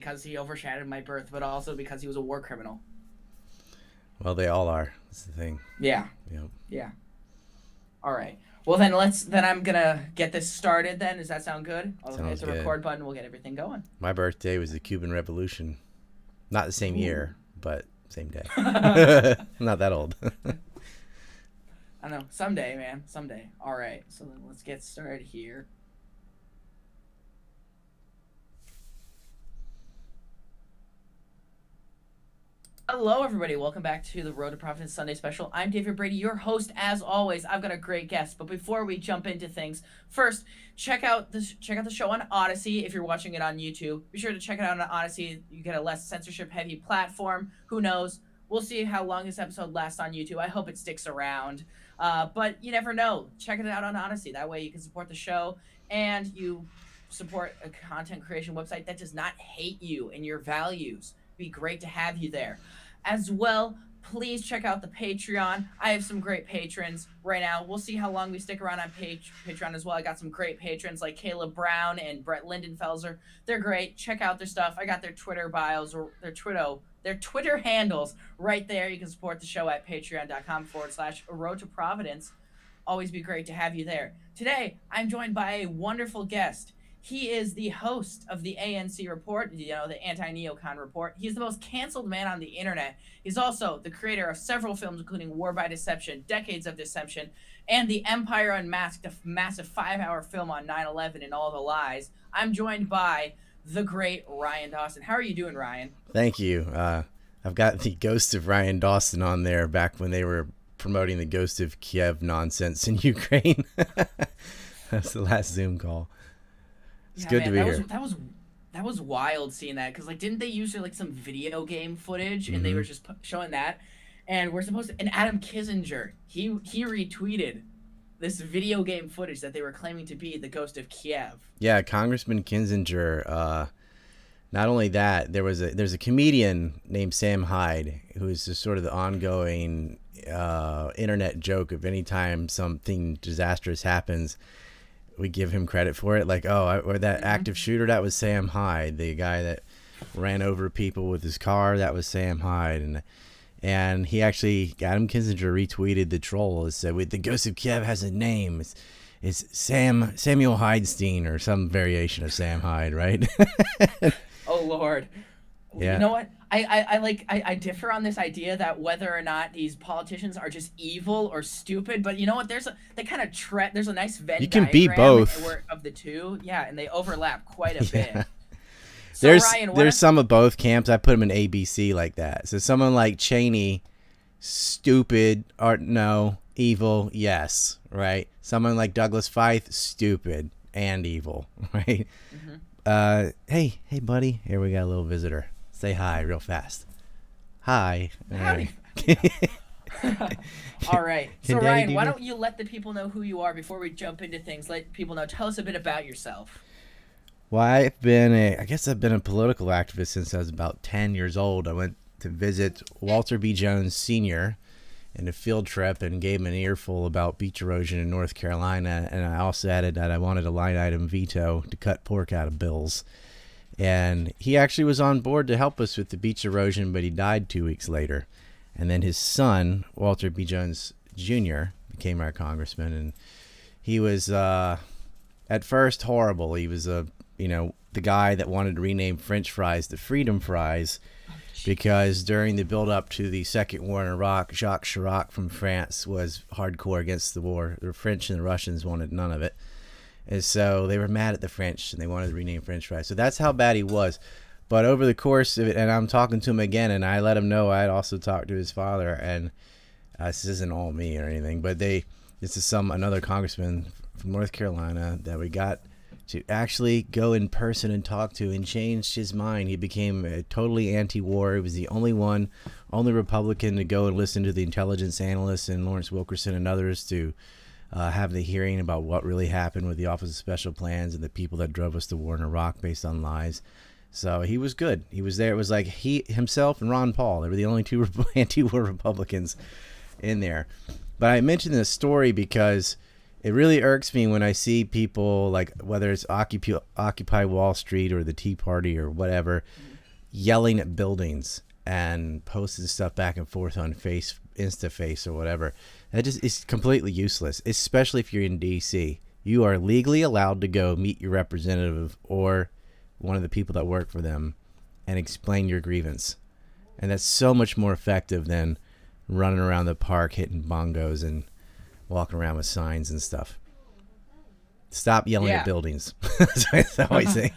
because he overshadowed my birth, but also because he was a war criminal. Well, they all are. That's the thing. Yeah. Yep. Yeah. All right. Well then let's then I'm gonna get this started then. Does that sound good? I'll hit the good. record button, we'll get everything going. My birthday was the Cuban Revolution. Not the same year, but same day. Not that old. I know. Someday, man. Someday. All right. So then let's get started here. Hello, everybody. Welcome back to the Road to Providence Sunday Special. I'm David Brady, your host. As always, I've got a great guest. But before we jump into things, first check out this. Check out the show on Odysee if you're watching it on YouTube. Be sure to check it out on Odysee. You get a less censorship-heavy platform. Who knows? We'll see how long this episode lasts on YouTube. I hope it sticks around. Uh, but you never know. Check it out on Odysee. That way you can support the show and you support a content creation website that does not hate you and your values. Be great to have you there. As well, please check out the Patreon. I have some great patrons right now. We'll see how long we stick around on page, Patreon as well. I got some great patrons like Caleb Brown and Brett Lindenfelser. They're great. Check out their stuff. I got their Twitter bios or their Twitter their Twitter handles right there. You can support the show at patreon.com forward slash road to providence. Always be great to have you there. Today, I'm joined by a wonderful guest. He is the host of the ANC Report, you know, the anti neocon report. He's the most canceled man on the internet. He's also the creator of several films, including War by Deception, Decades of Deception, and The Empire Unmasked, a massive five hour film on 9 11 and all the lies. I'm joined by the great Ryan Dawson. How are you doing, Ryan? Thank you. Uh, I've got the ghost of Ryan Dawson on there back when they were promoting the ghost of Kiev nonsense in Ukraine. That's the last Zoom call. It's Yeah, good man, to be that here. Was, that was that was wild seeing that because like didn't they use like some video game footage and they Mhm. were just showing that, and we're supposed to and Adam Kinzinger he he retweeted this video game footage that they were claiming to be the ghost of Kiev. Yeah, Congressman Kinzinger. Uh, not only that, there was a there's a comedian named Sam Hyde who's just sort of the ongoing uh, internet joke of any time something disastrous happens, we give him credit for it. Like, oh, I, or that active shooter that was Sam Hyde, the guy that ran over people with his car. That was Sam Hyde, and and he actually Adam Kinzinger retweeted the troll and said, "With the Ghost of Kiev has a name." It's, it's Sam Samuel Hydestein or some variation of Sam Hyde, right? Oh Lord. Yeah. You know what? I, I, I like I, I differ on this idea that whether or not these politicians are just evil or stupid, but you know what? There's a they kind of tre- there's a nice Venn You can be both. of the two, yeah, and they overlap quite a bit. So, there's Ryan, there's some of both camps. I put them in ABC like that. So someone like Cheney, stupid or no, evil, yes, right. Someone like Douglas Feith, stupid and evil, right. Mm-hmm. Uh, hey, hey, buddy. Here we got a little visitor. Say hi real fast. Hi. All Howdy. right. All right. So Daddy Ryan, why don't you let the people know who you are before we jump into things? Let people know. Tell us a bit about yourself. Well, I've been a, I guess I've been a political activist since I was about 10 years old. I went to visit Walter B. Jones Sr. in a field trip and gave him an earful about beach erosion in North Carolina. And I also added that I wanted a line item veto to cut pork out of bills. And he actually was on board to help us with the beach erosion, but he died two weeks later. And then his son, Walter B. Jones Jr., became our congressman. And he was, uh, at first horrible. He was a you know the guy that wanted to rename French fries to Freedom Fries because during the build up to the Second War in Iraq, Jacques Chirac from France was hardcore against the war. The French and the Russians wanted none of it. And so they were mad at the French and they wanted to rename French fries. So that's how bad he was. But over the course of it, and I'm talking to him again, and I let him know I had also talked to his father, and uh, this isn't all me or anything, but they, this is some another congressman from North Carolina that we got to actually go in person and talk to and changed his mind. He became uh, totally anti-war. He was the only one, only Republican to go and listen to the intelligence analysts and Lawrence Wilkerson and others to uh, have the hearing about what really happened with the Office of Special Plans and the people that drove us to war in Iraq based on lies. So he was good. He was there. It was like he himself and Ron Paul. They were the only two anti-war Republicans in there. But I mentioned this story because it really irks me when I see people like whether it's Occupy, Occupy Wall Street or the Tea Party or whatever, yelling at buildings and posting stuff back and forth on face instaface or whatever that just is completely useless especially if you're in dc you are legally allowed to go meet your representative or one of the people that work for them and explain your grievance. And that's so much more effective than running around the park hitting bongos and walking around with signs and stuff. Stop yelling Yeah. at buildings. That's what i always uh-huh. say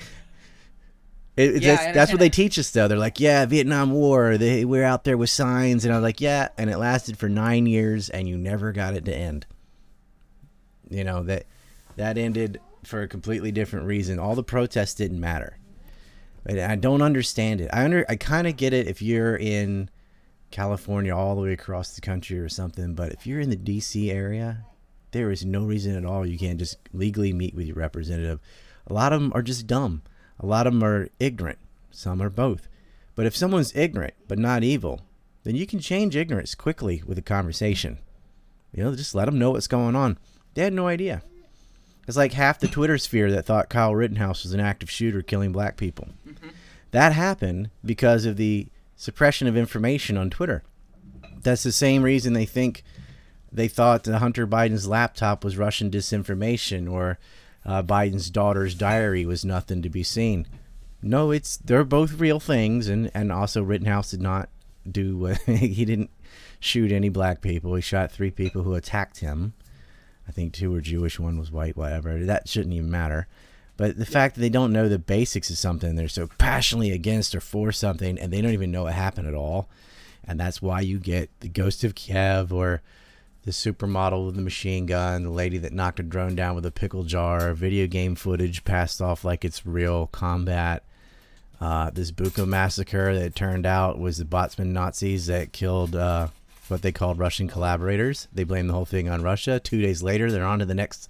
it, Yeah, that's, that's what they teach us though. They're like, yeah, Vietnam War. They we're out there with signs, and I was like, yeah, and it lasted for nine years, and you never got it to end. You know that that ended for a completely different reason. All the protests didn't matter. But I don't understand it. I under I kind of get it if you're in California all the way across the country or something, but if you're in the DC area, there is no reason at all you can't just legally meet with your representative. A lot of them are just dumb. A lot of them are ignorant. Some are both. But if someone's ignorant but not evil, then you can change ignorance quickly with a conversation. You know, just let them know what's going on. They had no idea. It's like half the Twitter sphere that thought Kyle Rittenhouse was an active shooter killing black people. Mm-hmm. That happened because of the suppression of information on Twitter. That's the same reason they think they thought that Hunter Biden's laptop was Russian disinformation or uh, Biden's daughter's diary was nothing to be seen. No, it's they're both real things, and and also Rittenhouse did not do he didn't shoot any black people. He shot three people who attacked him. I think two were Jewish, one was white, whatever. That shouldn't even matter. But the fact that they don't know the basics of something, they're so passionately against or for something, and they don't even know what happened at all. And that's why you get the Ghost of Kiev or the supermodel with the machine gun, the lady that knocked a drone down with a pickle jar, video game footage passed off like it's real combat. Uh, this Bucha massacre that turned out was the Botsman Nazis that killed uh, what they called Russian collaborators. They blamed the whole thing on Russia. Two days later, they're on to the next,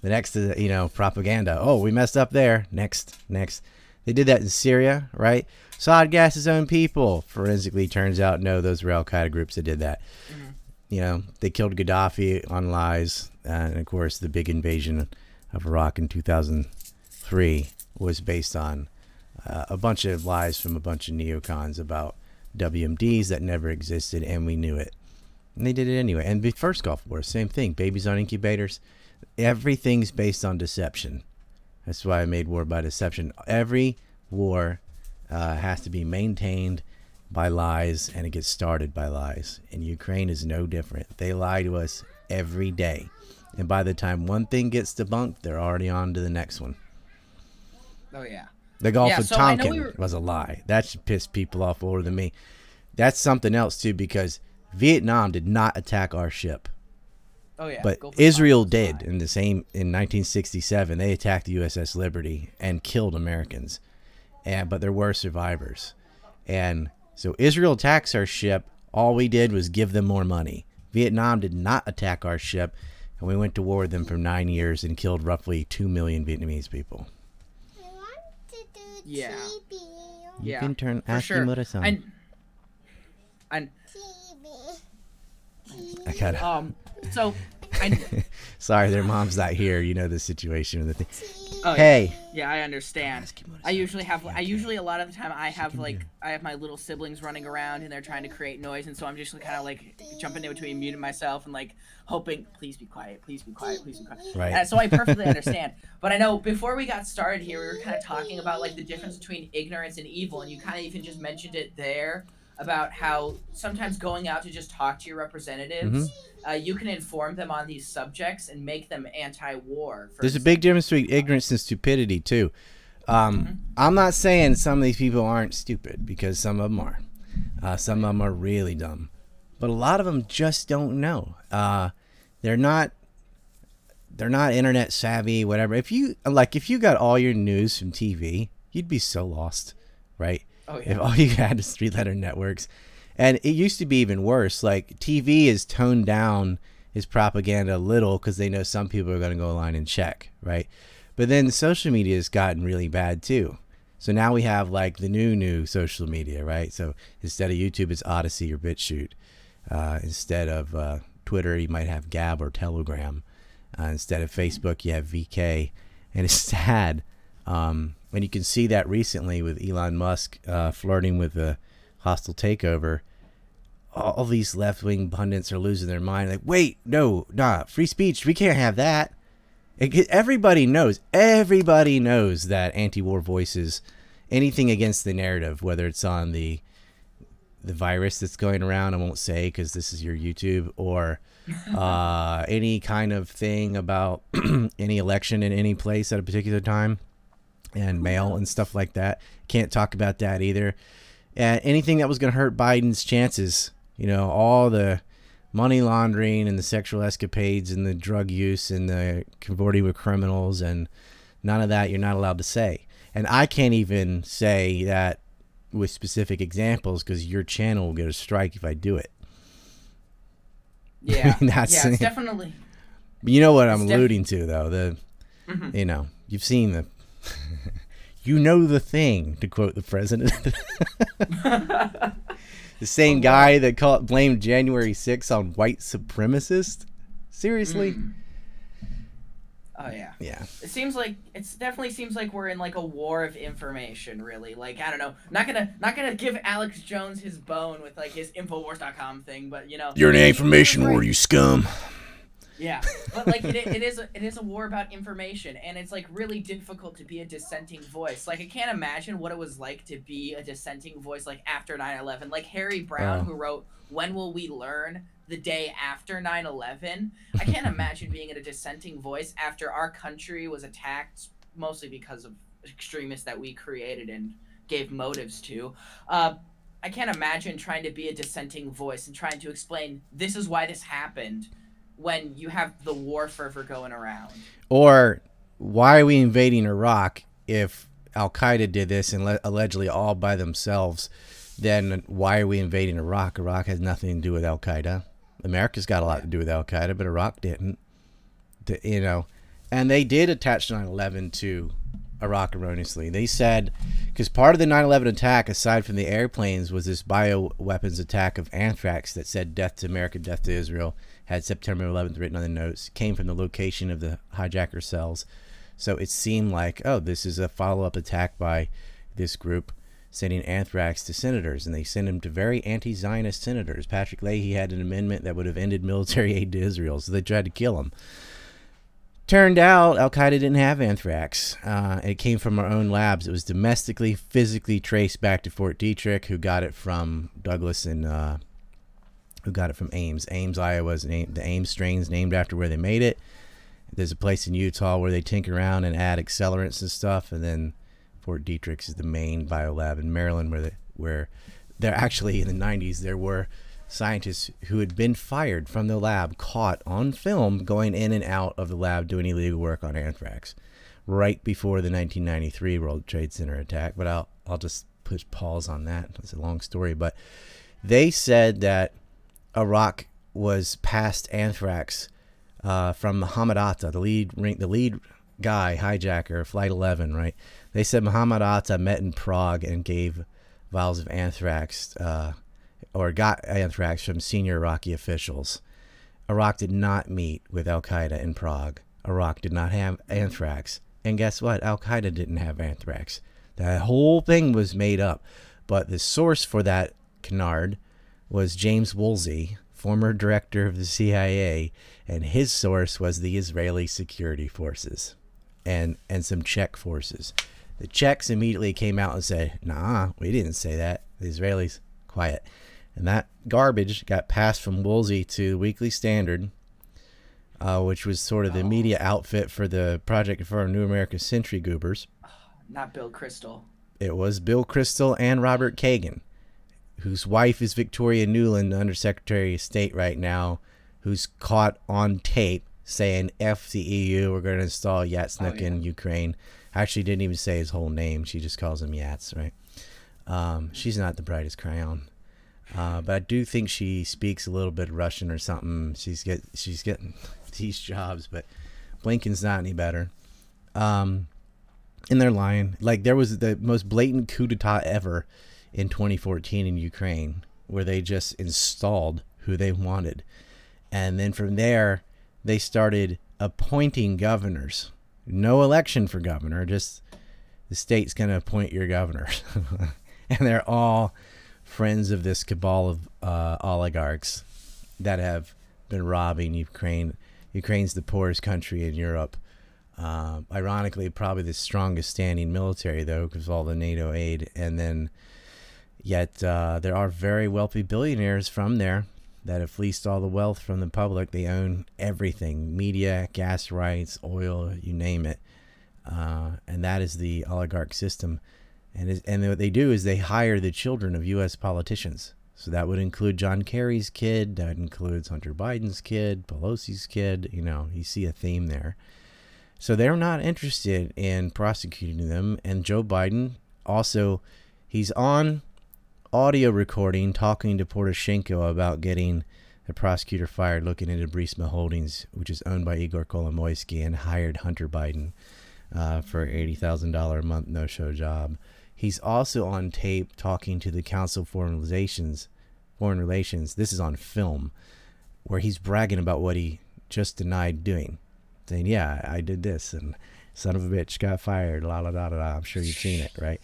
the next, uh, you know, propaganda. Oh, we messed up there. Next, next. They did that in Syria, right? Assad gassed his own people. Forensically, turns out no, those were Al Qaeda groups that did that. You know, they killed Gaddafi on lies, and of course, the big invasion of Iraq in 2003 was based on uh, a bunch of lies from a bunch of neocons about WMDs that never existed, and we knew it. And they did it anyway. And the first Gulf War, same thing. Babies on incubators. Everything's based on deception. That's why I made war by deception. Every war uh, has to be maintained by lies, and it gets started by lies. And Ukraine is no different. They lie to us every day. And by the time one thing gets debunked, they're already on to the next one. Oh yeah. The Gulf Yeah, of so Tonkin we were- was a lie. That should piss people off more than me. That's something else too, because Vietnam did not attack our ship, Oh yeah. but Israel did in the same in 1967. They attacked the USS Liberty and killed Americans, and but there were survivors, and so Israel attacks our ship. All we did was give them more money. Vietnam did not attack our ship, and we went to war with them for nine years and killed roughly two million Vietnamese people. I want to do Yeah. TV. You Yeah, can turn for ask sure. Kimura-san. And and TV. I gotta. um, so I Sorry, their mom's not here. You know the situation with the thing. Oh, yeah. Hey, Yeah, I understand. I usually have. I usually a lot of the time I have like I have my little siblings running around and they're trying to create noise, and so I'm just kind of like jumping in between, muting myself, and like hoping, please be quiet, please be quiet, please be quiet. Right. And so I perfectly understand. But I know before we got started here, we were kind of talking about like the difference between ignorance and evil, and you kind of even just mentioned it there about how sometimes going out to just talk to your representatives, Mm-hmm. uh, you can inform them on these subjects and make them anti-war. for there's a big difference between ignorance and stupidity too. Um, I'm not saying some of these people aren't stupid because some of them are. Uh, some of them are really dumb, but a lot of them just don't know. Uh, they're not. They're not internet savvy, whatever. If you like, if you got all your news from TV, you'd be so lost, right? Oh, If all you had is three letter networks. And it used to be even worse. Like TV is toned down his propaganda a little because they know some people are going to go online and check, right? But then social media has gotten really bad too. So now we have like the new new social media, right? So instead of YouTube, it's Odysee or BitChute. Uh, instead of uh, Twitter, you might have Gab or Telegram. Uh, instead of Facebook, you have VK. And it's sad. Um, and you can see that recently with Elon Musk uh, flirting with a hostile takeover. All these left wing pundits are losing their mind. Like, wait, no, nah, free speech. We can't have that. It, everybody knows. Everybody knows that anti-war voices, anything against the narrative, whether it's on the the virus that's going around, I won't say because this is your YouTube, or uh, any kind of thing about any election in any place at a particular time and mail and stuff like that. Can't talk about that either. And anything that was going to hurt Biden's chances, you know, all the money laundering and the sexual escapades and the drug use and the cavorting with criminals and none of that you're not allowed to say. And I can't even say that with specific examples because your channel will get a strike if I do it. Yeah, that's yeah, it's definitely. You know what I'm def- alluding to, though. The, Mhm. you know, you've seen the, you know the thing. To quote the president, the same guy that called blamed January 6th on white supremacists. Seriously? Mm. Oh yeah. Yeah. It seems like it's definitely seems like we're in like a war of information, really. Like I don't know, not gonna not gonna give Alex Jones his bone with like his Infowars.com thing, but you know. You're in an he- he information war, you scum. Yeah, but like it, it is a, it is a war about information, and it's like really difficult to be a dissenting voice. Like I can't imagine what it was like to be a dissenting voice like after 9/11. Like Harry Brown, Oh. who wrote "When Will We Learn." The day after 9/11, I can't imagine being a dissenting voice after our country was attacked mostly because of extremists that we created and gave motives to. Uh, I can't imagine trying to be a dissenting voice and trying to explain this is why this happened when you have the war fervor going around. Or why are we invading Iraq if Al Qaeda did this and le- allegedly all by themselves? Then why are we invading Iraq? Iraq has nothing to do with Al Qaeda. America's got a lot to do with Al Qaeda, but Iraq didn't. The- you know, and they did attach 9/11 to Iraq erroneously. They said because part of the 9/11 attack, aside from the airplanes, was this bioweapons attack of anthrax that said "Death to America, Death to Israel." Had September 11th written on the notes. Came from the location of the hijacker cells, so it seemed like oh, this is a follow-up attack by this group sending anthrax to senators, and they sent him to very anti-Zionist senators. Patrick Leahy had an amendment that would have ended military aid to Israel, so they tried to kill him. Turned out Al Qaeda didn't have anthrax. Uh, it came from our own labs. It was domestically, physically traced back to Fort Detrick, who got it from Dugway and uh, who got it from Ames. Ames, Iowa, is named, the Ames strains named after where they made it. There's a place in Utah where they tinker around and add accelerants and stuff, and then Fort Detrick is the main biolab in Maryland, where they, where there actually in the 90s there were scientists who had been fired from the lab caught on film going in and out of the lab doing illegal work on anthrax right before the 1993 World Trade Center attack. But I'll I'll just push pause on that. It's a long story, but they said that Iraq was past anthrax uh, from Muhammad Atta, the lead ring, the lead guy hijacker, Flight 11. Right? They said Muhammad Atta met in Prague and gave vials of anthrax. Uh, or got anthrax from senior Iraqi officials. Iraq did not meet with Al Qaeda in Prague. Iraq did not have anthrax. And guess what? Al Qaeda didn't have anthrax. That whole thing was made up. But the source for that canard was James Woolsey, former director of the CIA, and his source was the Israeli security forces and, and some Czech forces. The Czechs immediately came out and said, nah, we didn't say that. The Israelis, quiet. And that garbage got passed from Woolsey to the Weekly Standard, uh, which was sort of the media outfit for the Project for New American Century Goobers. Not Bill Kristol. It was Bill Kristol and Robert Kagan, whose wife is Victoria Nuland, the Undersecretary of State right now, who's caught on tape saying F the EU, we're going to install Yatsenyuk Oh, yeah. in Ukraine. Actually, didn't even say his whole name. She just calls him Yats, right? Um, she's not the brightest crayon. Uh, but I do think she speaks a little bit Russian or something. She's get she's getting these jobs, but Blinken's not any better. Um, and they're lying. Like there was the most blatant coup d'état ever in 2014 in Ukraine, where they just installed who they wanted, and then from there they started appointing governors. No election for governor, just the state's going to appoint your governor. and they're all friends of this cabal of uh, oligarchs that have been robbing Ukraine. Ukraine's the poorest country in Europe. Uh, ironically, probably the strongest standing military, though, because of all the NATO aid. And then, yet, uh, there are very wealthy billionaires from there that have fleeced all the wealth from the public. They own everything media, gas rights, oil, you name it. Uh, and that is the oligarch system. And, and what they do is they hire the children of U.S. politicians. So that would include John Kerry's kid, that includes Hunter Biden's kid, Pelosi's kid. You know, you see a theme there. So they're not interested in prosecuting them. And Joe Biden also, he's on audio recording talking to Poroshenko about getting the prosecutor fired looking into Burisma Holdings, which is owned by Igor Kolomoisky and hired Hunter Biden uh, for $80,000 a month no show job. He's also on tape talking to the Council of Foreign Relations. Foreign Relations. This is on film, where he's bragging about what he just denied doing, saying, "Yeah, I did this," and son of a bitch got fired. La la la la. la. I'm sure you've seen it, right?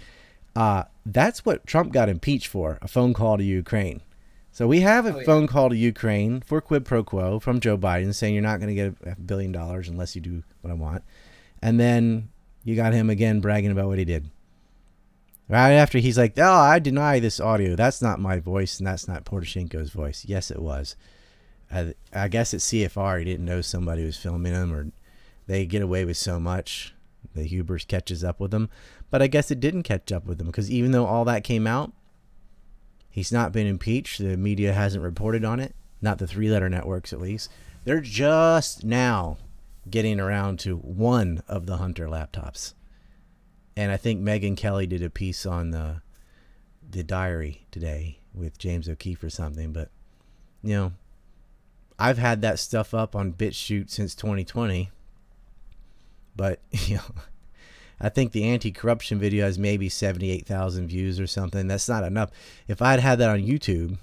Uh, that's what Trump got impeached for a phone call to Ukraine. So we have a Oh, yeah. phone call to Ukraine for quid pro quo from Joe Biden saying you're not going to get a billion dollars unless you do what I want. And then you got him again bragging about what he did. Right after he's like, "Oh, I deny this audio. That's not my voice, and that's not Poroshenko's voice." Yes, it was. I, I guess at CFR he didn't know somebody was filming him, or they get away with so much. The hubris catches up with them, but I guess it didn't catch up with them because even though all that came out, he's not been impeached. The media hasn't reported on it. Not the three-letter networks, at least. They're just now getting around to one of the Hunter laptops and I think Megyn Kelly did a piece on the the diary today with James O'Keefe or something. But you know, I've had that stuff up on BitChute since 2020. But you know, I think the anti-corruption video has maybe 78,000 views or something. That's not enough. If I'd had that on YouTube,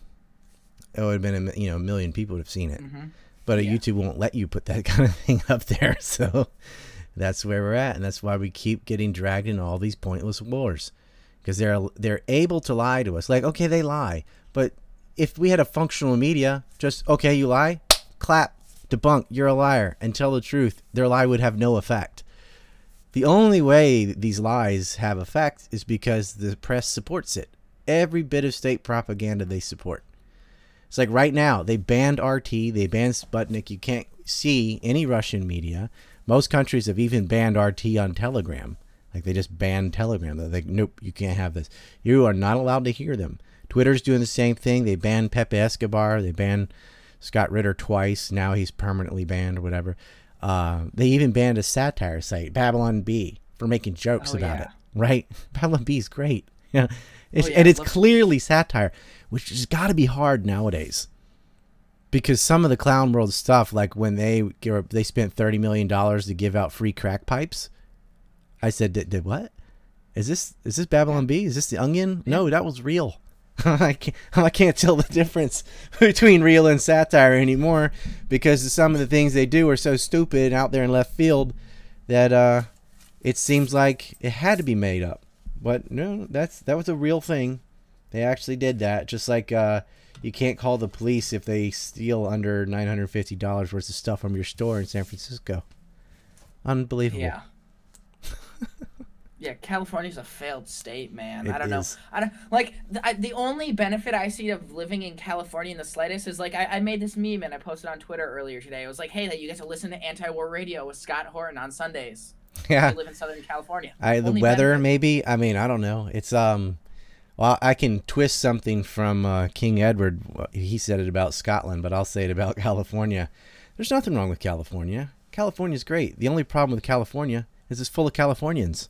it would have been a you know a million people would have seen it. Mhm. But Yeah. YouTube won't let you put that kind of thing up there. So that's where we're at, and that's why we keep getting dragged into all these pointless wars because they're they're able to lie to us. Like, okay, they lie, but if we had a functional media, just okay, you lie, clap, debunk, you're a liar, and tell the truth, their lie would have no effect. The only way these lies have effect is because the press supports it. Every bit of state propaganda they support. It's like right now they banned RT, they banned Sputnik. You can't see any Russian media. Most countries have even banned RT on Telegram. Like they just banned Telegram. They're like, nope, you can't have this. You are not allowed to hear them. Twitter's doing the same thing. They banned Pepe Escobar. They banned Scott Ritter twice. Now he's permanently banned or whatever. Uh, they even banned a satire site, Babylon Bee, for making jokes Oh, about yeah. it. Right? Babylon Bee is great. Yeah, it's, Oh, yeah, and it's clearly satire, which has got to be hard nowadays because some of the clown world stuff, like when they give, they spent thirty million dollars to give out free crack pipes, I said, "Did, did what? Is this is this Babylon Bee? Is this the Onion? No, that was real." I can't, I can't tell the difference between real and satire anymore because some of the things they do are so stupid out there in left field that uh, it seems like it had to be made up. But no, that's that was a real thing. They actually did that. Just like uh, you can't call the police if they steal under nine hundred fifty dollars worth of stuff from your store in San Francisco. Unbelievable. Yeah. Yeah, California's a failed state, man. It I don't is. know. I don't like the, I, the only benefit I see of living in California in the slightest is like I, I made this meme and I posted on Twitter earlier today. It was like, hey, that you get to listen to anti-war radio with Scott Horton on Sundays. Yeah. I live in Southern California. I, the Only weather, benefit. maybe. I mean, I don't know. It's um, well, I can twist something from uh, King Edward. He said it about Scotland, but I'll say it about California. There's nothing wrong with California. California's great. The only problem with California is it's full of Californians.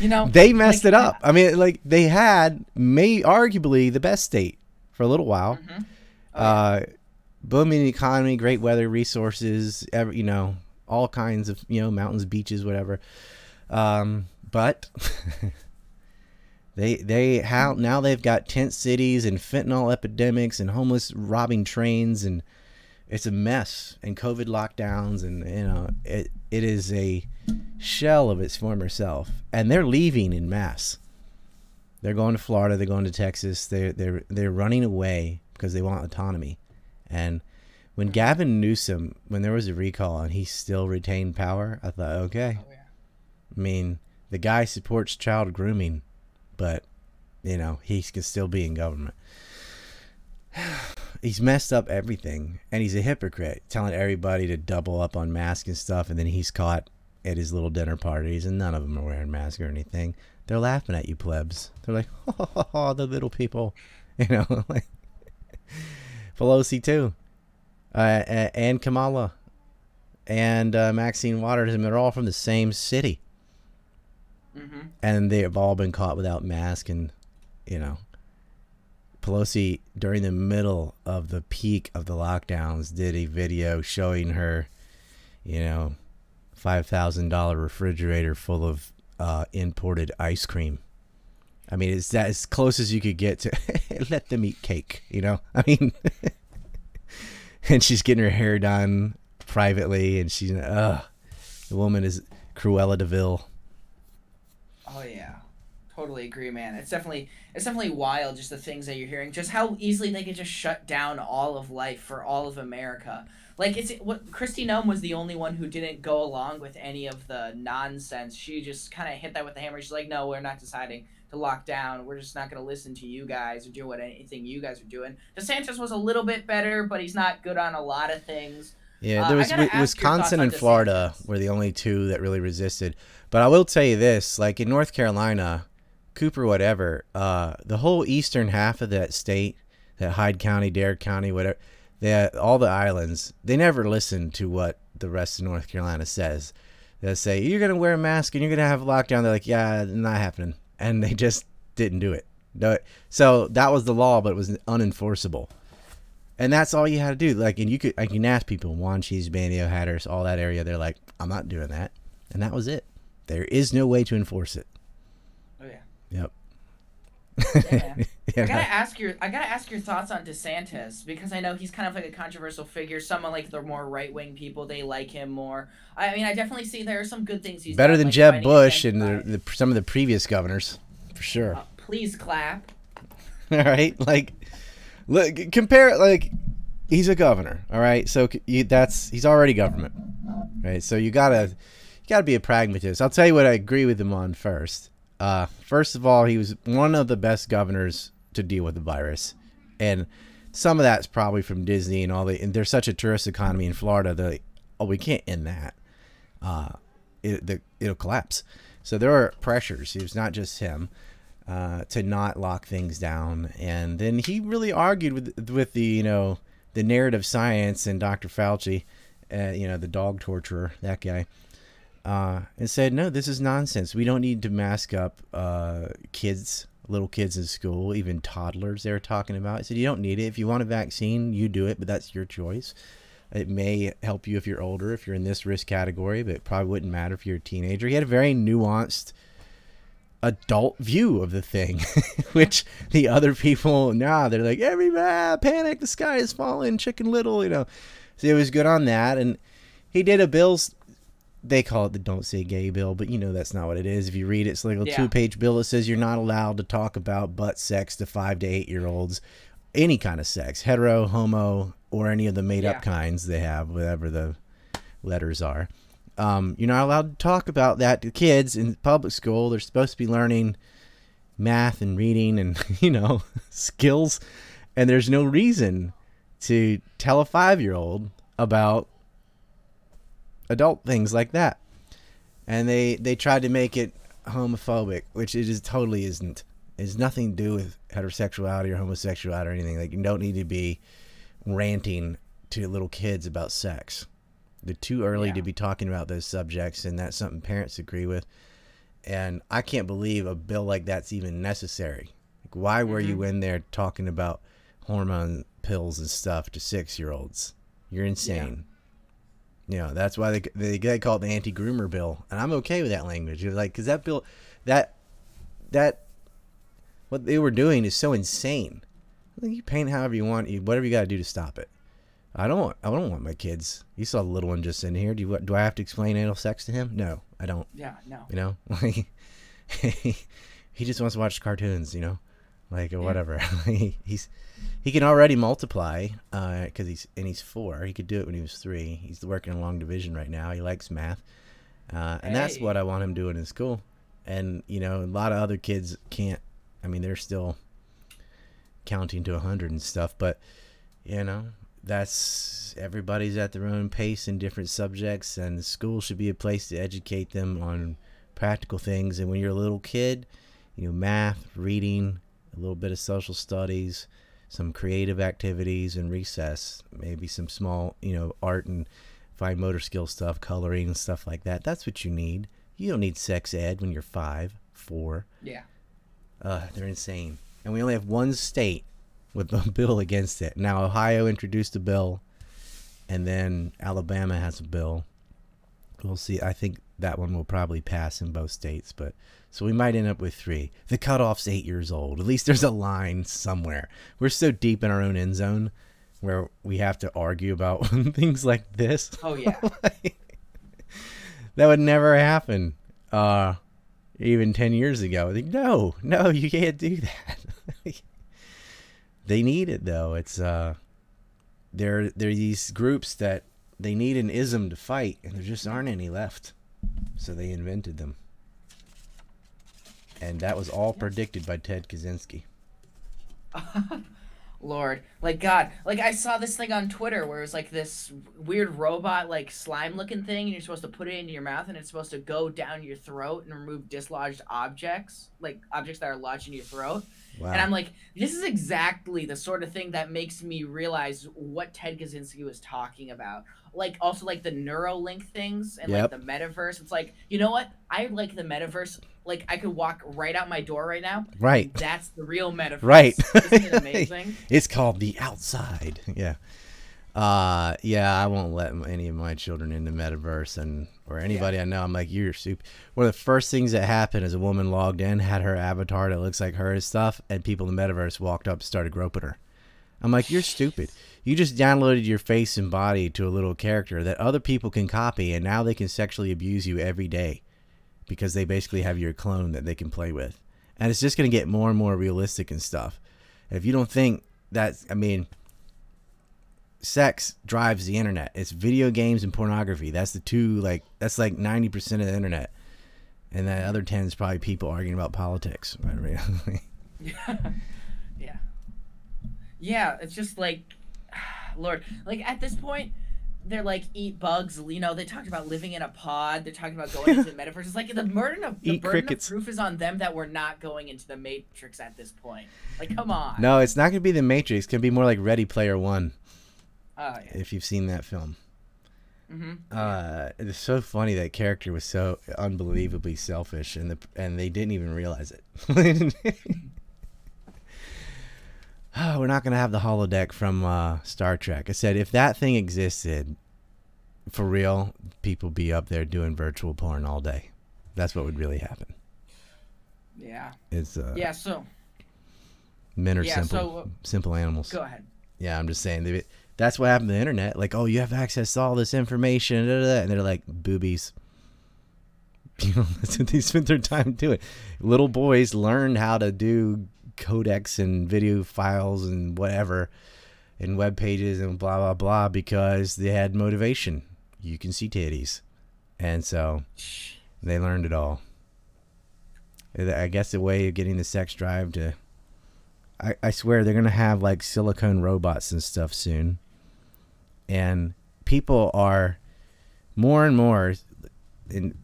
You know, They messed like, it up. I mean, like they had may arguably the best state for a little while. Mhm. Uh, booming economy, great weather, resources, every, you know, all kinds of you know mountains, beaches, whatever. Um, but they they how now they've got tent cities and fentanyl epidemics and homeless robbing trains and it's a mess and COVID lockdowns and you know it it is a shell of its former self and they're leaving in mass. They're going to Florida, they're going to Texas, they're they're they're running away because they want autonomy. And when Gavin Newsom, when there was a recall and he still retained power, I thought, okay. Oh, yeah. I mean, the guy supports child grooming, but you know, he can still be in government. he's messed up everything and he's a hypocrite telling everybody to double up on masks and stuff and then he's caught at his little dinner parties and none of them are wearing masks or anything. They're laughing at you plebs. They're like oh the little people. You know like pelosi too. Uh, and kamala. And uh, maxine waters and they're all from the same city. Mm-hmm. and they have all been caught without masks and you know Pelosi during the middle of the peak of the lockdowns did a video showing her you know $5,000 refrigerator full of uh, imported ice cream. I mean, it's that as close as you could get to let them eat cake, you know? I mean, and she's getting her hair done privately and she's, uh, the woman is Cruella de Vil. Oh yeah, totally agree, man. It's definitely it's definitely wild just the things that you're hearing, just how easily they could just shut down all of life for all of America. Like it's what Kristi Noem was the only one who didn't go along with any of the nonsense. She just kind of hit that with the hammer. She's like, "No, we're not deciding to lock down. We're just not going to listen to you guys or do what anything you guys are doing." DeSantis was a little bit better, but he's not good on a lot of things. Yeah, Uh, there was gotta Wi- ask your thoughts Wisconsin and Florida were the only two that really resisted. But I will tell you this: like in North Carolina, Cooper, whatever, uh, the whole eastern half of that state, that Hyde County, Dare County, whatever, they, all the islands, they never listen to what the rest of North Carolina says. They say you're gonna wear a mask and you're gonna have a lockdown. They're like, yeah, not happening, and they just didn't do it. So that was the law, but it was unenforceable. And that's all you had to do. Like, and you could, I can ask people, Juan Cheese, Manteo, Hatteras, all that area. They're like, I'm not doing that, and that was it. There is no way to enforce it. Oh yeah. Yep. Yeah. I gotta ask your I gotta ask your thoughts on DeSantis because I know he's kind of like a controversial figure. Some of like the more right wing people they like him more. I mean, I definitely see there are some good things he's Better done, than like Jeb Bush and the, the, some of the previous governors, for sure. Uh, please clap. all right, like, look, compare like, he's a governor. All right, so you, that's he's already government, right? So you gotta, you gotta be a pragmatist. I'll tell you what I agree with him on first. Uh, first of all, he was one of the best governors to deal with the virus, and some of that's probably from Disney and all the. And there's such a tourist economy in Florida that, oh, we can't end that. Uh, it the, it'll collapse. So there are pressures. It was not just him uh, to not lock things down, and then he really argued with with the you know the narrative science and Dr. Fauci, uh, you know the dog torturer, that guy, uh, and said no, this is nonsense. We don't need to mask up uh, kids, little kids in school, even toddlers. They were talking about. He said you don't need it. If you want a vaccine, you do it, but that's your choice. It may help you if you're older, if you're in this risk category, but it probably wouldn't matter if you're a teenager. He had a very nuanced adult view of the thing, which the other people, nah, they're like, everybody panic, the sky is falling, chicken little, you know. So it was good on that. And he did a bill's, they call it the don't say gay bill, but you know that's not what it is. If you read it, it's like a Yeah. two page bill that says you're not allowed to talk about butt sex to five to eight year olds, any kind of sex, hetero, homo, or any of the made Yeah. up kinds they have, whatever the letters are. Um, you're not allowed to talk about that to kids in public school. They're supposed to be learning math and reading and you know skills, and there's no reason to tell a five year old about adult things like that. And they they tried to make it homophobic, which it is totally isn't. It's nothing to do with heterosexuality or homosexuality or anything. Like you don't need to be ranting to little kids about sex. They're too early Yeah. to be talking about those subjects, and that's something parents agree with. And I can't believe a bill like that's even necessary. Like, why were you mm-hmm. in there talking about hormone pills and stuff to six year olds? You're insane. You know, that's why they they, they call it the anti groomer bill, and I'm okay with that language. You're like, because that bill, that that what they were doing is so insane. You paint however you want, you whatever you got to do to stop it. I don't. I don't want my kids. You saw the little one just in here. Do you? Do I have to explain anal sex to him? No, I don't. Yeah, no. You know, like he just wants to watch cartoons. You know, like or whatever. he's he can already multiply because he's and he's four. He could do it when he was three. He's working in long division right now. He likes math, uh, and that's what I want him doing in school. And you know, a lot of other kids can't. I mean, they're still counting to a hundred and stuff, but you know, that's everybody's at their own pace in different subjects, and school should be a place to educate them on practical things. And when you're a little kid, you know, math, reading, a little bit of social studies, some creative activities and recess, maybe some small, you know, art and fine motor skill stuff, coloring and stuff like that. That's what you need. You don't need sex ed when you're five, four. Yeah. Uh, they're insane. And we only have one state with a bill against it. Now, Ohio introduced a bill, and then Alabama has a bill. We'll see. I think that one will probably pass in both states, but so we might end up with three. The cutoff's eight years old. At least there's a line somewhere. We're so deep in our own end zone where we have to argue about things like this. Oh yeah. that would never happen uh even 10 years ago like, no no you can't do that they need it though it's uh there there are these groups that they need an ism to fight and there just aren't any left so they invented them and that was all predicted by ted kaczynski. Lord, like God, like I saw this thing on Twitter where it was like this weird robot, like slime looking thing, and you're supposed to put it into your mouth, and it's supposed to go down your throat and remove dislodged objects, like objects that are lodged in your throat. Wow And I'm like, this is exactly the sort of thing that makes me realize what Ted Kaczynski was talking about. Like also like the Neuralink things and Yep. like the metaverse. It's like, you know what? I like the metaverse. Like I could walk right out my door right now. right That's the real metaverse. Right. Isn't it amazing? It's called the outside. Yeah. Uh yeah, I won't let any of my children in the metaverse and or anybody I know. I'm like, you're soup. One of the first things that happened is a woman logged in, had her avatar that looks like her and stuff, and people in the metaverse walked up, and started groping her. I'm like, you're stupid. You just downloaded your face and body to a little character that other people can copy, and now they can sexually abuse you every day because they basically have your clone that they can play with. And it's just going to get more and more realistic and stuff. And if you don't think that's, I mean, sex drives the internet. It's video games and pornography. That's the two, like, that's like 90% of the internet. And that other 10 is probably people arguing about politics. I mean, yeah. Yeah, it's just like Lord, like at this point they're like eat bugs, you know, they talked about living in a pod, they're talking about going into the metaverse. It's like the burden of the Eat burden crickets. of proof is on them that we're not going into the matrix at this point. Like come on. no, it's not going to be the Matrix. It's going to be more like Ready Player One, Oh yeah. if you've seen that film. Mhm. Uh, it's so funny that character was so unbelievably selfish, and the and they didn't even realize it. oh, we're not gonna have the holodeck from uh, Star Trek. I said if that thing existed, for real, people be up there doing virtual porn all day. That's what would really happen. Yeah. It's uh, Yeah, so men are yeah, simple, so, uh, simple animals. go ahead. Yeah, I'm just saying they, that's what happened to the internet. Like, oh, you have access to all this information, da, da, da, and they're like boobies. You know, they spent their time doing. Little boys learned how to do codecs and video files and whatever, and web pages and blah blah blah because they had motivation. You can see titties, and so they learned it all. I guess the way of getting the sex drive to I, I swear they're gonna have like silicone robots and stuff soon. And people are more and more in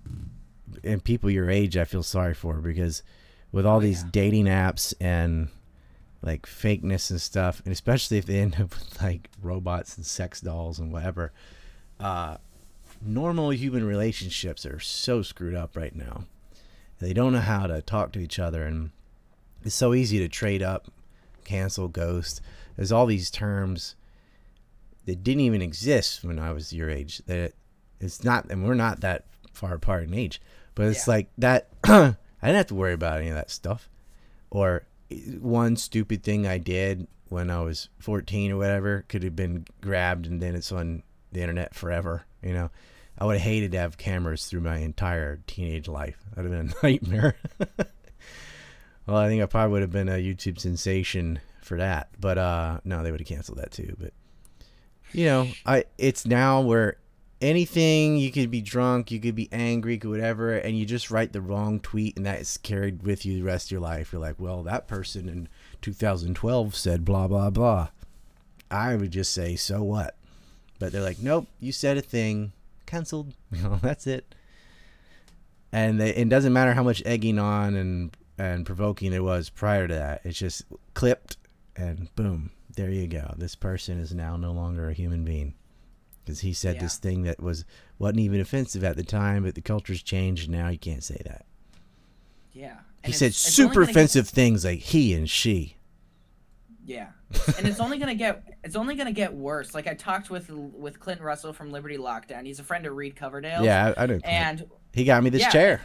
and people your age I feel sorry for because with all Oh, these yeah. dating apps and like fakeness and stuff, and especially if they end up with like robots and sex dolls and whatever, uh, normal human relationships are so screwed up right now. They don't know how to talk to each other, and it's so easy to trade up, cancel, ghost. There's all these terms that didn't even exist when I was your age. That it's not, and we're not that far apart in age, but it's Yeah. like that. I didn't have to worry about any of that stuff, or one stupid thing I did when I was 14 or whatever could have been grabbed and then it's on the internet forever. You know, I would have hated to have cameras through my entire teenage life. That'd have been a nightmare. well, I think I probably would have been a YouTube sensation for that, but uh, no, they would have canceled that too. But you know, I it's now where anything you could be drunk, you could be angry, could whatever, and you just write the wrong tweet, and that is carried with you the rest of your life. You're like, well, that person in 2012 said blah blah blah. I would just say, so what? But they're like, nope, you said a thing, canceled. You know, that's it. And they, it doesn't matter how much egging on and and provoking there was prior to that. It's just clipped, and boom, there you go. This person is now no longer a human being because he said Yeah. this thing that was wasn't even offensive at the time, but the culture's changed. And now you can't say that. Yeah. He said it's- it's only super gonna get- offensive things like he and she. Yeah, and it's only gonna get it's only gonna get worse. Like I talked with with Clinton Russell from Liberty Lockdown. He's a friend of Reed Coverdale. Yeah, I, I know. And he got me this yeah. chair.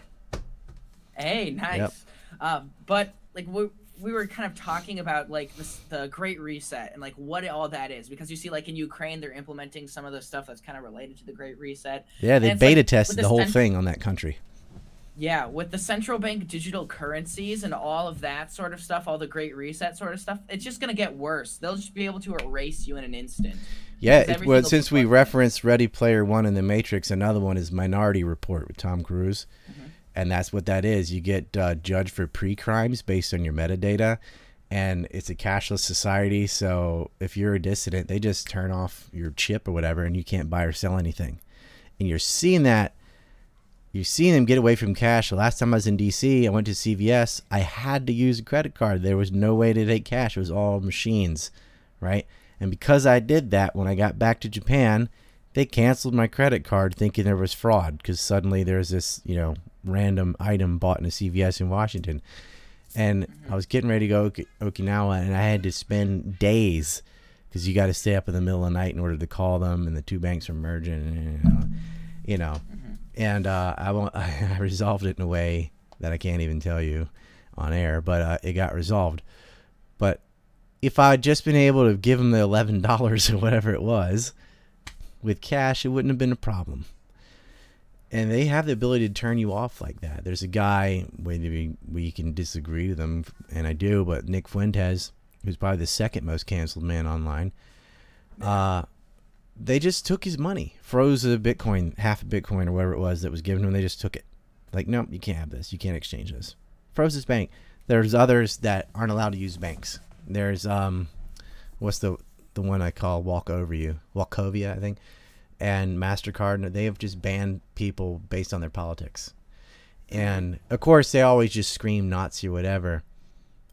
hey, nice. Yep. Um, but like we we were kind of talking about like this the Great Reset and like what all that is because you see like in Ukraine they're implementing some of the stuff that's kind of related to the Great Reset. Yeah, they it's like, beta tested the the whole cent- thing on that country. Yeah, with the central bank digital currencies and all of that sort of stuff, all the Great Reset sort of stuff, it's just gonna get worse. They'll just be able to erase you in an instant. Yeah, it, well, since we referenced Ready Player One and The Matrix, another one is Minority Report with Tom Cruise, Mm-hmm. And that's what that is. You get uh, judged for pre-crimes based on your metadata, and it's a cashless society. So if you're a dissident, they just turn off your chip or whatever, and you can't buy or sell anything. And you're seeing that. You're seeing them get away from cash. The last time I was in DC, I went to CVS. I had to use a credit card. There was no way to take cash. It was all machines, right? And because I did that, when I got back to Japan, they canceled my credit card thinking there was fraud because suddenly there's this, you know, random item bought in a CVS in Washington. And I was getting ready to go to Okinawa and I had to spend days because you got to stay up in the middle of the night in order to call them and the two banks are merging, and, you know. You know. And uh, I, won't, I resolved it in a way that I can't even tell you on air, but uh, it got resolved. But if I had just been able to give them the eleven dollars or whatever it was with cash, it wouldn't have been a problem. And they have the ability to turn you off like that. There's a guy, maybe we can disagree with him, and I do, but Nick Fuentes, who's probably the second most canceled man online, uh, they just took his money, froze a Bitcoin, half a Bitcoin or whatever it was that was given to him. They just took it. Like, no, you can't have this. You can't exchange this. Froze his bank. There's others that aren't allowed to use banks. There's um, what's the the one I call Walk Over You, Wachovia, I think, and Mastercard. and They have just banned people based on their politics, and of course they always just scream Nazi or whatever,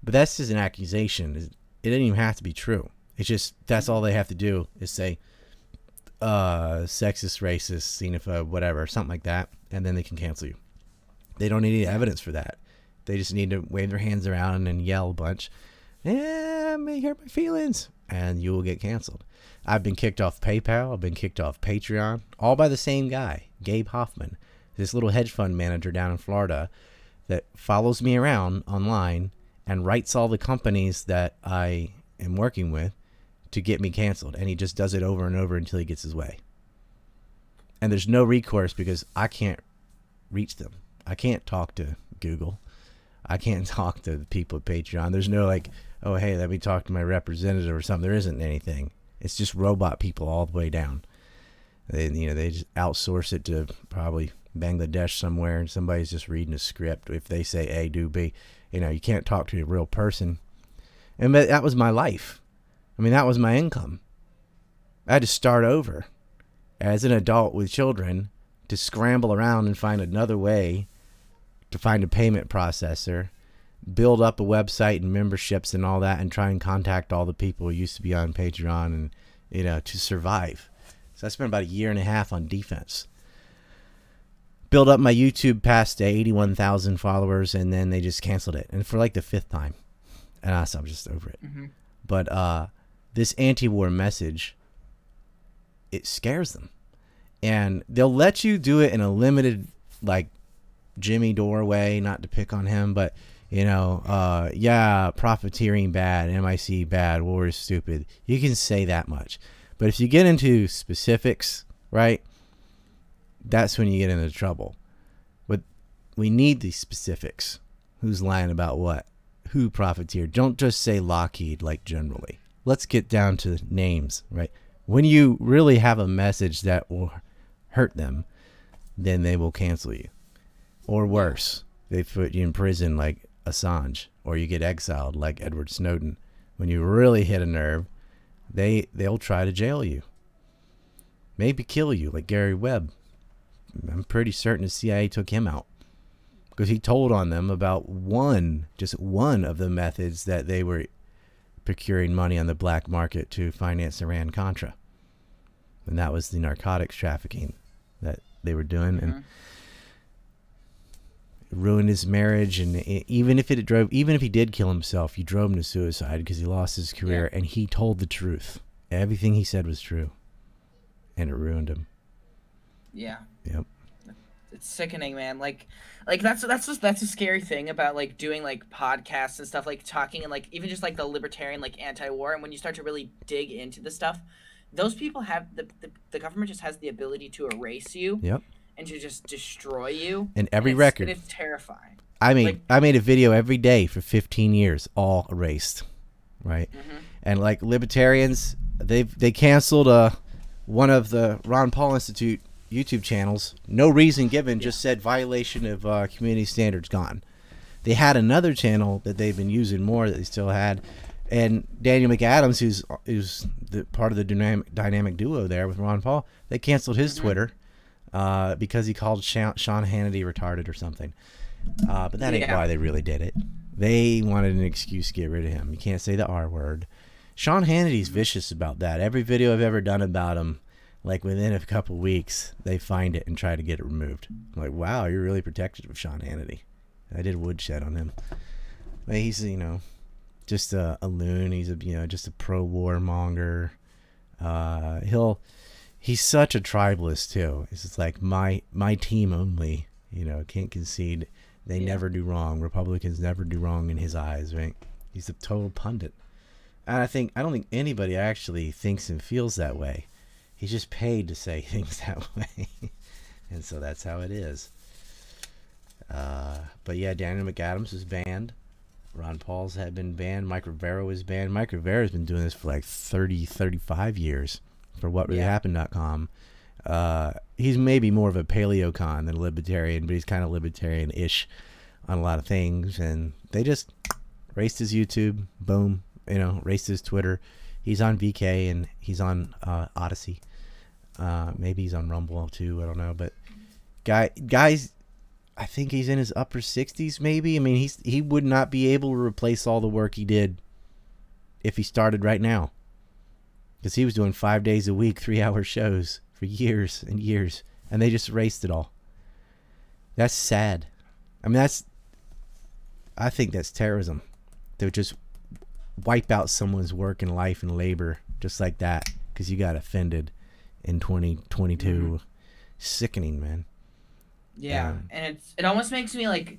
but that's just an accusation. It doesn't even have to be true. It's just that's all they have to do is say, uh, sexist, racist, xenophobe, whatever, something like that, and then they can cancel you. They don't need any evidence for that. They just need to wave their hands around and yell a bunch. Yeah, may hurt my feelings, and you will get canceled. I've been kicked off PayPal. I've been kicked off Patreon, all by the same guy, Gabe Hoffman, this little hedge fund manager down in Florida that follows me around online and writes all the companies that I am working with to get me canceled. And he just does it over and over until he gets his way. And there's no recourse because I can't reach them. I can't talk to Google. I can't talk to the people at Patreon. There's no like, oh hey, let me talk to my representative or something. There isn't anything. It's just robot people all the way down. They you know they just outsource it to probably Bangladesh somewhere, and somebody's just reading a script. If they say A, do B, you know you can't talk to a real person. And that was my life. I mean that was my income. I had to start over as an adult with children to scramble around and find another way to find a payment processor, build up a website and memberships and all that, and try and contact all the people who used to be on Patreon and you know to survive. So I spent about a year and a half on defense. Build up my YouTube past to 81,000 followers, and then they just canceled it, and for like the fifth time, and I, so I'm just over it. But uh, this anti-war message, it scares them, and they'll let you do it in a limited like Jimmy Doorway, not to pick on him, but you know, uh, yeah, profiteering bad, MIC bad, war is stupid. You can say that much, but if you get into specifics, right, that's when you get into trouble. But we need these specifics. Who's lying about what? Who profiteered? Don't just say Lockheed like generally. Let's get down to names, right? When you really have a message that will hurt them, then they will cancel you. Or worse, they put you in prison like Assange, or you get exiled like Edward Snowden. When you really hit a nerve, they they'll try to jail you. Maybe kill you like Gary Webb. I'm pretty certain the CIA took him out because he told on them about one, just one of the methods that they were procuring money on the black market to finance Iran Contra. And that was the narcotics trafficking that they were doing. And Mhm. it ruined his marriage. And i even if it drove, even if he did kill himself, you drove him to suicide because he lost his career. And he told the truth. Everything he said was true. And it ruined him. Yeah. Yep. It's sickening, man. Like, like that's that's just that's a scary thing about like doing like podcasts and stuff, like talking and like even just like the libertarian like anti-war. And when you start to really dig into the stuff, those people have the the, the government just has the ability to erase you Yep. And to just destroy you. And every it's- record. And it's terrifying. I mean, Like- I made a video every day for 15 years, all erased, right? Mm-hmm. And like libertarians, they they canceled uh one of the Ron Paul Institute YouTube channels. No reason given, just said violation of uh, community standards gone. They had another channel that they've been using more that they still had, and Daniel McAdams, who's who's the part of the dynamic dynamic duo there with Ron Paul, they canceled his Twitter uh, because he called Sean, Sean Hannity retarded or something. Uh, but that ain't Yeah. why they really did it. They wanted an excuse to get rid of him. You can't say the R word. Sean Hannity's vicious about that. Every video I've ever done about him, like within a couple weeks, they find it and try to get it removed. I'm like, wow, you're really protective of Sean Hannity. I did woodshed on him. But he's, you know, just a, a loon. He's a, you know, just a pro war monger. Uh, he'll, he's such a tribalist too. It's just like my my team only. You know, can't concede. They Yeah. never do wrong. Republicans never do wrong in his eyes, right? He's a total pundit. And I think I don't think anybody actually thinks and feels that way. He's just paid to say things that way, and so that's how it is. Uh, but yeah, Daniel McAdams was banned. Ron Paul's had been banned. Mike Rivero was banned. Mike Rivero's been doing this for like 30, 35 years for whatreallyhappened.com. Uh, he's maybe more of a paleocon than a libertarian, but he's kind of libertarian-ish on a lot of things. And they just raced his YouTube. Boom. You know, raced his Twitter. He's on VK and he's on uh, Odysee. Uh, maybe he's on Rumble too. I don't know, but guy, guys, I think he's in his upper sixties. Maybe. I mean, he's he would not be able to replace all the work he did if he started right now, because he was doing five days a week, three-hour shows for years and years, and they just erased it all. That's sad. I mean, that's. I think that's terrorism. They would just wipe out someone's work and life and labor just like that because you got offended in 2022. Mm-hmm. Sickening, man. Yeah, Yeah. and it's it almost makes me like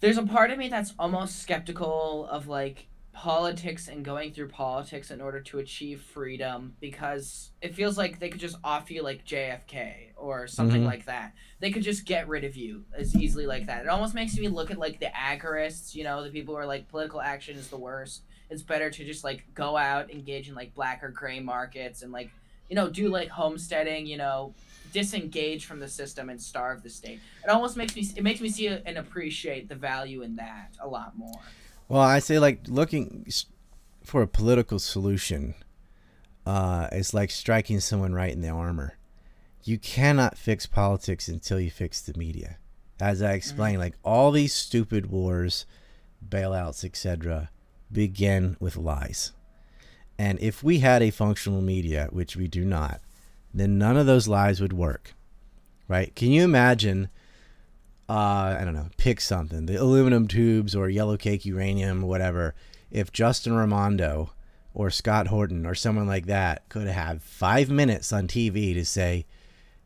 there's a part of me that's almost skeptical of like politics and going through politics in order to achieve freedom because it feels like they could just off you like JFK or something Mhm. like that. They could just get rid of you as easily like that. It almost makes me look at like the agorists, you know, the people who are like political action is the worst. It's better to just like go out, engage in like black or gray markets and like you know, do like homesteading, you know, disengage from the system and starve the state. It almost makes me it makes me see and appreciate the value in that a lot more. Well, I say like looking for a political solution uh, is like striking someone right in the armor. You cannot fix politics until you fix the media. As I explained, like all these stupid wars, bailouts, etc., begin with lies. And if we had a functional media, which we do not, then none of those lies would work. Right? Can you imagine uh, I don't know, pick something, the aluminum tubes or yellow cake uranium, whatever. If Justin Raimondo or Scott Horton or someone like that could have five minutes on TV to say,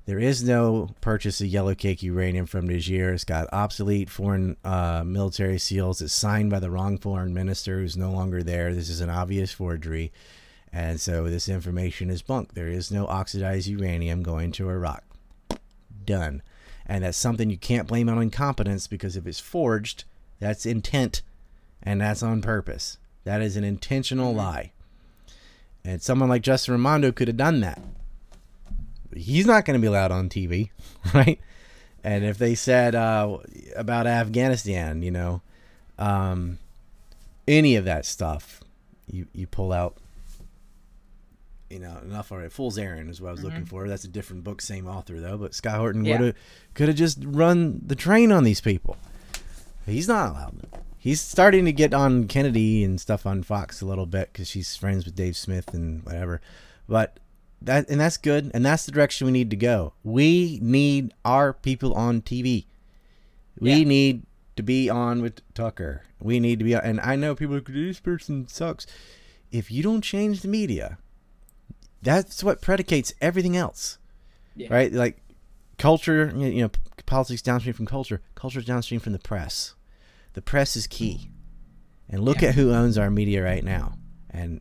There is no purchase of yellow cake uranium from Niger. It's got obsolete foreign uh, military seals. It's signed by the wrong foreign minister who's no longer there. This is an obvious forgery. And so this information is bunk. There is no oxidized uranium going to Iraq. Done. And that's something you can't blame on incompetence because if it's forged, that's intent and that's on purpose. That is an intentional lie. And someone like Justin Raimondo could have done that. He's not going to be allowed on TV, right? And if they said uh, about Afghanistan, you know, um, any of that stuff, you, you pull out you know, enough already. Fool's Errand is what I was looking mm-hmm. for. That's a different book, same author though. But Scott Horton Yeah. would have could have just run the train on these people. He's not allowed. He's starting to get on Kennedy and stuff on Fox a little bit because she's friends with Dave Smith and whatever. But that and that's good, and that's the direction we need to go. We need our people on TV. We Yeah. need to be on with Tucker. We need to be, on, and I know people are this person sucks. If you don't change the media, that's what predicates everything else, Yeah. right? Like culture, you know, politics downstream from culture. Culture downstream from the press. The press is key, and look Yeah. at who owns our media right now, and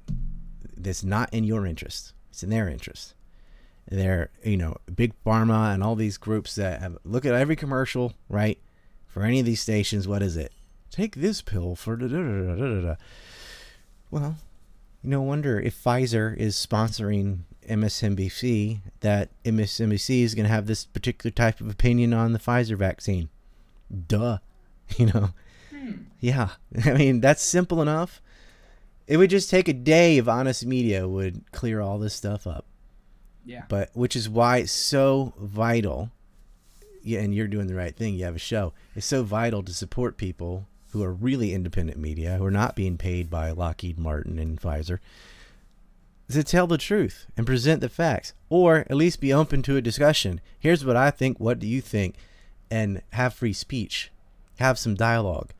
that's not in your interest. It's in their interest. They're, you know, big pharma and all these groups that have look at every commercial, right? For any of these stations, what is it? Take this pill for da da da da da da. Well, no wonder if Pfizer is sponsoring MSNBC that MSNBC is going to have this particular type of opinion on the Pfizer vaccine. Duh. You know. Hmm. Yeah. I mean, that's simple enough. It would just take a day of honest media would clear all this stuff up. Yeah. But which is why it's so vital. Yeah, and you're doing the right thing. You have a show. It's so vital to support people who are really independent media, who are not being paid by Lockheed Martin and Pfizer, to tell the truth and present the facts, or at least be open to a discussion. Here's what I think. What do you think? And have free speech, have some dialogue.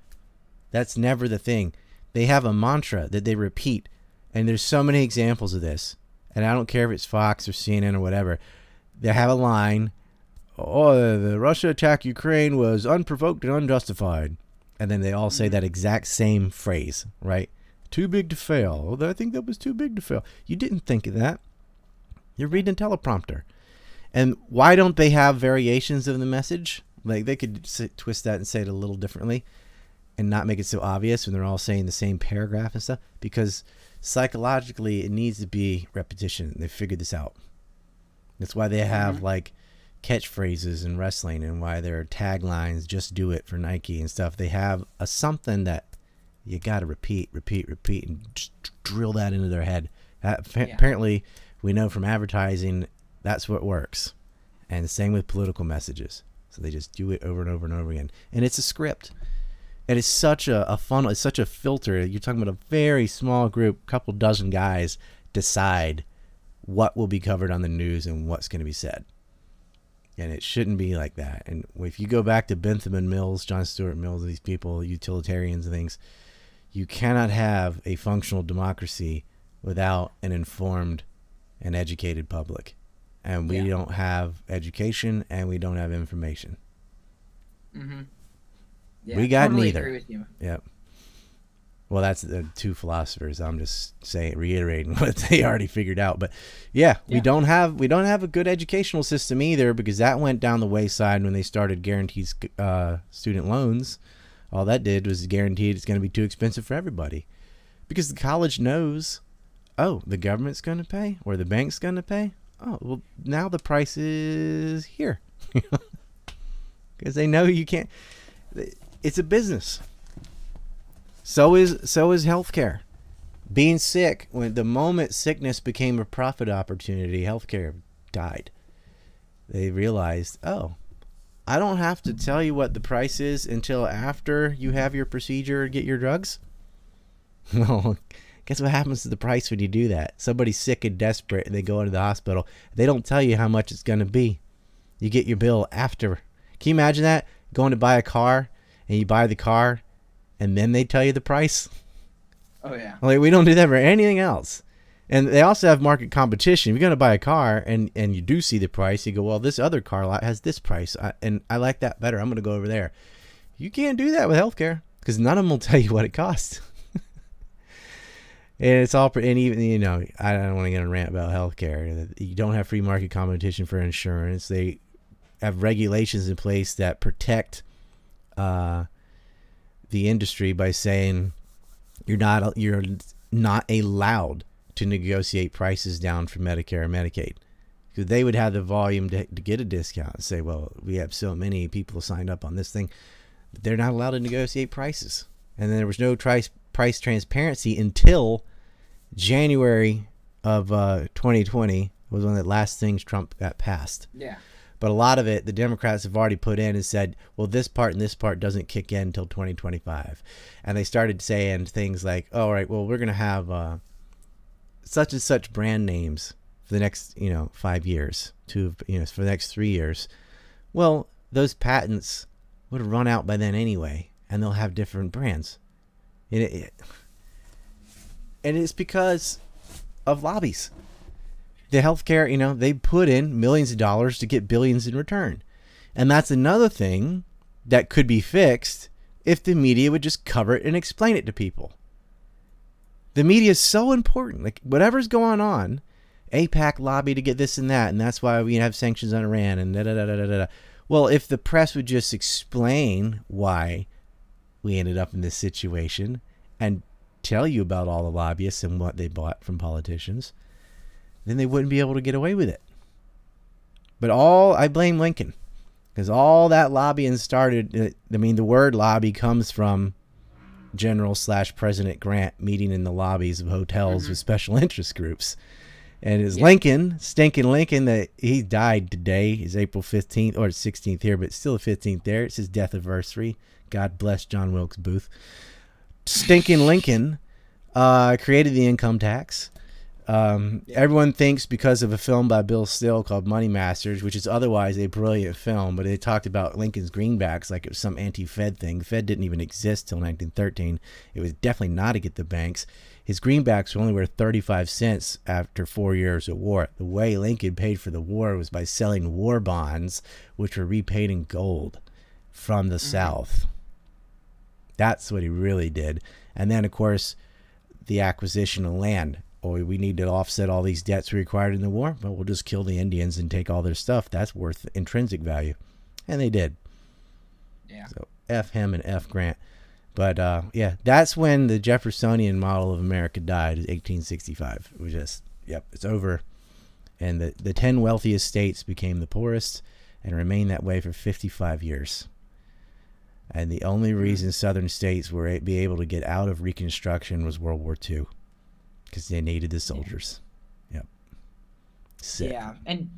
That's never the thing. They have a mantra that they repeat, and there's so many examples of this. And I don't care if it's Fox or CNN or whatever. They have a line, "Oh, the Russia attack Ukraine was unprovoked and unjustified," and then they all say that exact same phrase, right? Too big to fail. I think that was too big to fail. You didn't think of that. You're reading a teleprompter. And why don't they have variations of the message? Like they could s- twist that and say it a little differently and not make it so obvious when they're all saying the same paragraph and stuff because psychologically it needs to be repetition. They figured this out. That's why they have mm-hmm. like catchphrases in wrestling and why their taglines just do it for Nike and stuff. They have a something that you got to repeat, repeat, repeat and just drill that into their head. That, Yeah. Apparently, we know from advertising that's what works. And same with political messages. So they just do it over and over and over again. And it's a script. And it's such a, a funnel, it's such a filter. You're talking about a very small group, couple dozen guys decide what will be covered on the news and what's going to be said. And it shouldn't be like that. And if you go back to Bentham and Mills, John Stuart Mills, these people, utilitarians and things, you cannot have a functional democracy without an informed and educated public. And we Yeah. don't have education and we don't have information. Mm-hmm. We got totally neither. Agree with you. Yep. Well, that's the two philosophers. I'm just saying, reiterating what they already figured out. But yeah, we don't have we don't have a good educational system either because that went down the wayside when they started guaranteed uh, student loans. All that did was guaranteed it's going to be too expensive for everybody because the college knows, oh, the government's going to pay or the bank's going to pay. Oh, well, now the price is here because they know you can't. It's a business. So is so is healthcare. Being sick, when the moment sickness became a profit opportunity, healthcare died. They realized, oh, I don't have to tell you what the price is until after you have your procedure and get your drugs. Well, guess what happens to the price when you do that? Somebody's sick and desperate and they go into the hospital. They don't tell you how much it's going to be. You get your bill after. Can you imagine that? Going to buy a car and you buy the car and then they tell you the price? Oh yeah. Like we don't do that for anything else. And they also have market competition. If you're going to buy a car and, and you do see the price, you go, well, this other car lot has this price, I, and I like that better. I'm going to go over there. You can't do that with healthcare because none of them will tell you what it costs. and it's all, and even, you know, I don't want to get on a rant about healthcare. You don't have free market competition for insurance. They have regulations in place that protect uh, the industry by saying you're not you're not allowed to negotiate prices down for Medicare and Medicaid. Because they would have the volume to, to get a discount and say, well, we have so many people signed up on this thing. They're not allowed to negotiate prices. And then there was no price, price transparency until January of uh, 2020 was of the last things Trump got passed. Yeah. But a lot of it, the Democrats have already put in and said, well, this part and this part doesn't kick in until 2025. And they started saying things like, oh, all right, well, we're going to have uh, such and such brand names for the next, you know, five years, to, you know, for the next three years. Well, those patents would have run out by then anyway, and they'll have different brands. And, it, and it's because of lobbies the healthcare, you know, they put in millions of dollars to get billions in return. And that's another thing that could be fixed if the media would just cover it and explain it to people. The media is so important. Like whatever's going on, AIPAC lobby to get this and that, and that's why we have sanctions on Iran and da da da da da da. Well, if the press would just explain why we ended up in this situation and tell you about all the lobbyists and what they bought from politicians, then they wouldn't be able to get away with it. But all I blame Lincoln because all that lobbying started. Uh, I mean, the word lobby comes from General slash President Grant meeting in the lobbies of hotels mm-hmm. with special interest groups. And it's yeah. Lincoln, stinking Lincoln, that he died today is April 15th or 16th here, but still the 15th there. It's his death anniversary. God bless John Wilkes Booth. Stinking Lincoln uh, created the income tax. Um, everyone thinks because of a film by Bill Still called Money Masters, which is otherwise a brilliant film, but they talked about Lincoln's greenbacks like it was some anti-Fed thing. The Fed didn't even exist till 1913. It was definitely not to get the banks. His greenbacks were only worth 35 cents after four years of war. The way Lincoln paid for the war was by selling war bonds, which were repaid in gold from the mm-hmm. South. That's what he really did. And then, of course, the acquisition of land or we need to offset all these debts we required in the war, but we'll just kill the Indians and take all their stuff. That's worth intrinsic value. And they did. Yeah. So F him and F Grant. But uh, yeah, that's when the Jeffersonian model of America died, 1865. It was just, yep, it's over. And the, the 10 wealthiest states became the poorest and remained that way for 55 years. And the only hmm. reason southern states were be able to get out of Reconstruction was World War II because they needed the soldiers. Yep. Sick. Yeah, and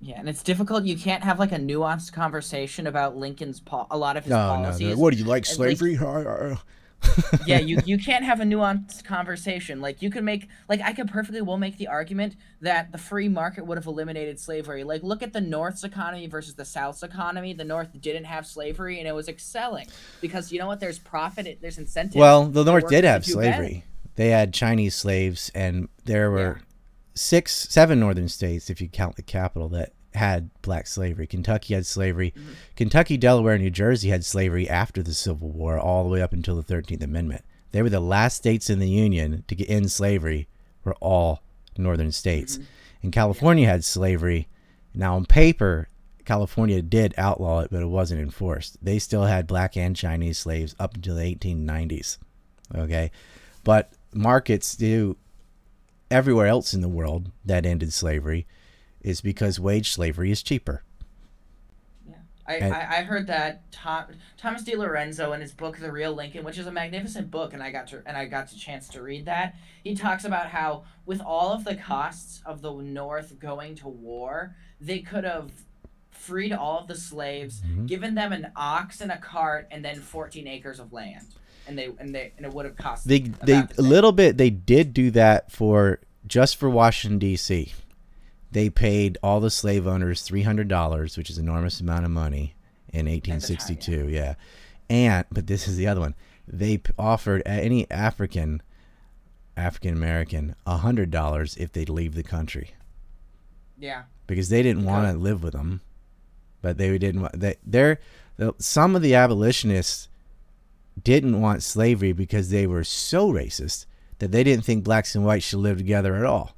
yeah, and it's difficult. You can't have like a nuanced conversation about Lincoln's po- a lot of his no, policies. No, no. What do you like slavery? Like, yeah, you you can't have a nuanced conversation. Like you can make like I could perfectly well make the argument that the free market would have eliminated slavery. Like look at the North's economy versus the South's economy. The North didn't have slavery and it was excelling because you know what? There's profit. There's incentive. Well, the North did have slavery they had Chinese slaves, and there were yeah. six, seven northern states, if you count the capital, that had black slavery. Kentucky had slavery. Mm-hmm. Kentucky, Delaware, New Jersey had slavery after the Civil War, all the way up until the Thirteenth Amendment. They were the last states in the Union to get in slavery. Were all northern states, mm-hmm. and California yeah. had slavery. Now, on paper, California did outlaw it, but it wasn't enforced. They still had black and Chinese slaves up until the 1890s. Okay, but markets do everywhere else in the world that ended slavery is because wage slavery is cheaper. Yeah, I, and, I, I, heard that Tom, Thomas DiLorenzo in his book The Real Lincoln, which is a magnificent book, and I got to and I got a chance to read that. He talks about how with all of the costs of the North going to war, they could have freed all of the slaves, mm-hmm. given them an ox and a cart, and then fourteen acres of land and they and they and it would have cost. They they the a little bit. They did do that for just for Washington D.C. They paid all the slave owners three hundred dollars, which is an enormous amount of money in 1862. Time, yeah. yeah, and but this is the other one. They offered any African African American hundred dollars if they'd leave the country Yeah. because they didn't want to live with them, but they didn't. want They they're the, some of the abolitionists didn't want slavery because they were so racist that they didn't think blacks and whites should live together at all,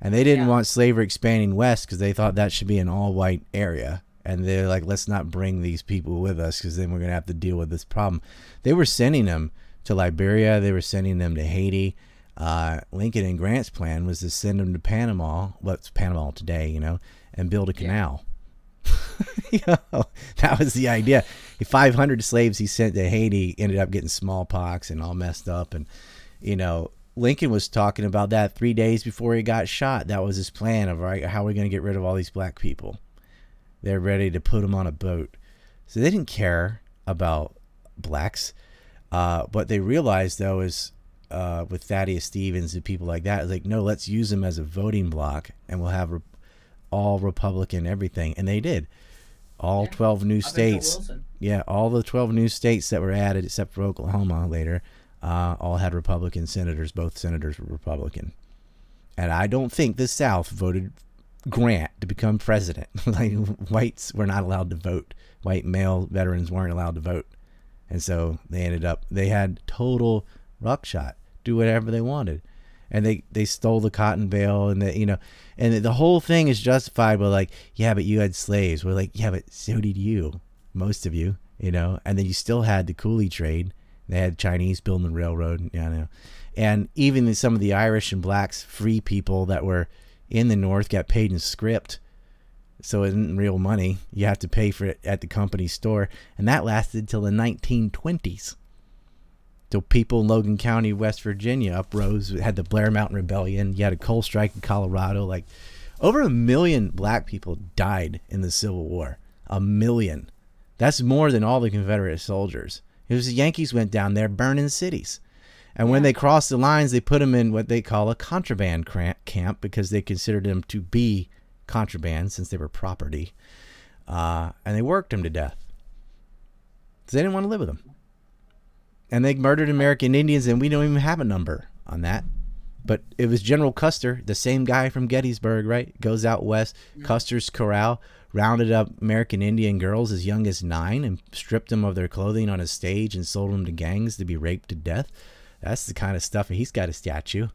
and they didn't Yeah. want slavery expanding west because they thought that should be an all-white area. And they're like, let's not bring these people with us because then we're gonna have to deal with this problem. They were sending them to Liberia. They were sending them to Haiti. Uh, Lincoln and Grant's plan was to send them to Panama, what's Panama today, you know, and build a Yeah. you know, that was the idea. 500 slaves he sent to Haiti ended up getting smallpox and all messed up. And, you know, Lincoln was talking about that three days before he got shot. That was his plan of, right, how are we going to get rid of all these black people? They're ready to put them on a boat. So they didn't care about blacks. Uh, what they realized, though, is uh, with Thaddeus Stevens and people like that, like, no, let's use them as a voting block and we'll have all Republican everything. And they did. All Yeah. 12 new states. Yeah, all the 12 new states that were added, except for Oklahoma later, uh, all had Republican senators. Both senators were Republican. And I don't think the South voted Grant to become president. like whites were not allowed to vote. White male veterans weren't allowed to vote. And so they ended up they had total ruckshot, do whatever they wanted. And they they stole the cotton bale and the you know and the whole thing is justified by like, yeah, but you had slaves. We're like, yeah, but so did you. Most of you, you know, and then you still had the coolie trade. They had Chinese building the railroad, you know. And even some of the Irish and blacks, free people that were in the North got paid in scrip. So it isn't real money. You have to pay for it at the company store. And that lasted till the 1920s. Till people in Logan County, West Virginia uprose, had the Blair Mountain Rebellion. You had a coal strike in Colorado. Like over a million black people died in the Civil War. A million. That's more than all the Confederate soldiers. It was the Yankees went down there burning cities. And when they crossed the lines, they put them in what they call a contraband camp because they considered them to be contraband since they were property. Uh, and they worked them to death. 'Cause they didn't want to live with them. And they murdered American Indians, and we don't even have a number on that. But it was General Custer, the same guy from Gettysburg, right? Goes out west, Custer's Corral, rounded up American Indian girls as young as nine and stripped them of their clothing on a stage and sold them to gangs to be raped to death. That's the kind of stuff. And He's got a statue.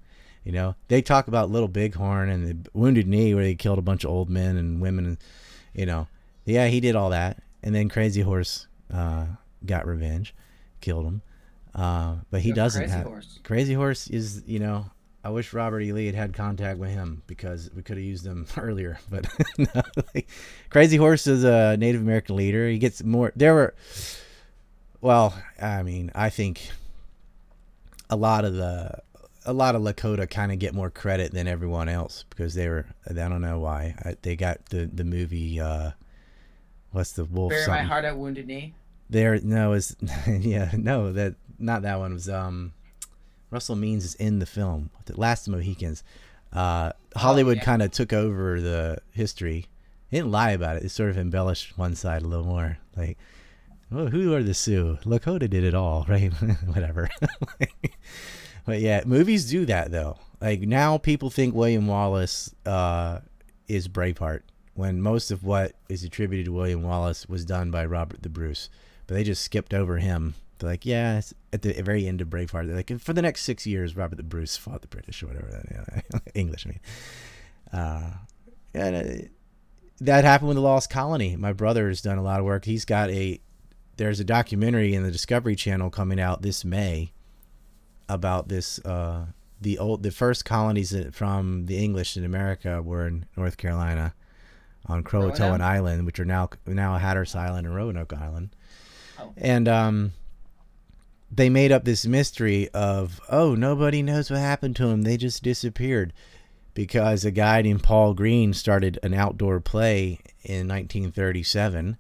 You know, they talk about Little Bighorn and the Wounded Knee, where they killed a bunch of old men and women. And, you know, yeah, he did all that. And then Crazy Horse uh, got revenge, killed him. Uh, but he doesn't Crazy have. Horse. Crazy Horse is, you know, I wish Robert E. Lee had had contact with him because we could have used him earlier. But no, like, Crazy Horse is a Native American leader. He gets more. There were, well, I mean, I think a lot of the a lot of Lakota kind of get more credit than everyone else because they were. I don't know why I, they got the the movie. uh What's the wolf? Bury my heart at Wounded Knee. There, no, is yeah, no, that not that one was um, Russell Means is in the film, The Last of the Mohicans. Uh, Hollywood yeah. kind of took over the history. Didn't lie about it. It sort of embellished one side a little more. Like, oh, who are the Sioux? Lakota did it all, right? Whatever. but yeah, movies do that though. Like now, people think William Wallace uh, is Braveheart when most of what is attributed to William Wallace was done by Robert the Bruce. But they just skipped over him. They're like, yeah, at the very end of Braveheart, they're like, for the next six years, Robert the Bruce fought the British or whatever. English, I mean. Uh, and, uh, that happened with the Lost Colony. My brother has done a lot of work. He's got a, there's a documentary in the Discovery Channel coming out this May about this, uh, the old, the first colonies that- from the English in America were in North Carolina on Croatoan? Island, which are now now Hatteras Island and Roanoke Island. Oh. And um, they made up this mystery of oh nobody knows what happened to them. They just disappeared because a guy named Paul Green started an outdoor play in 1937.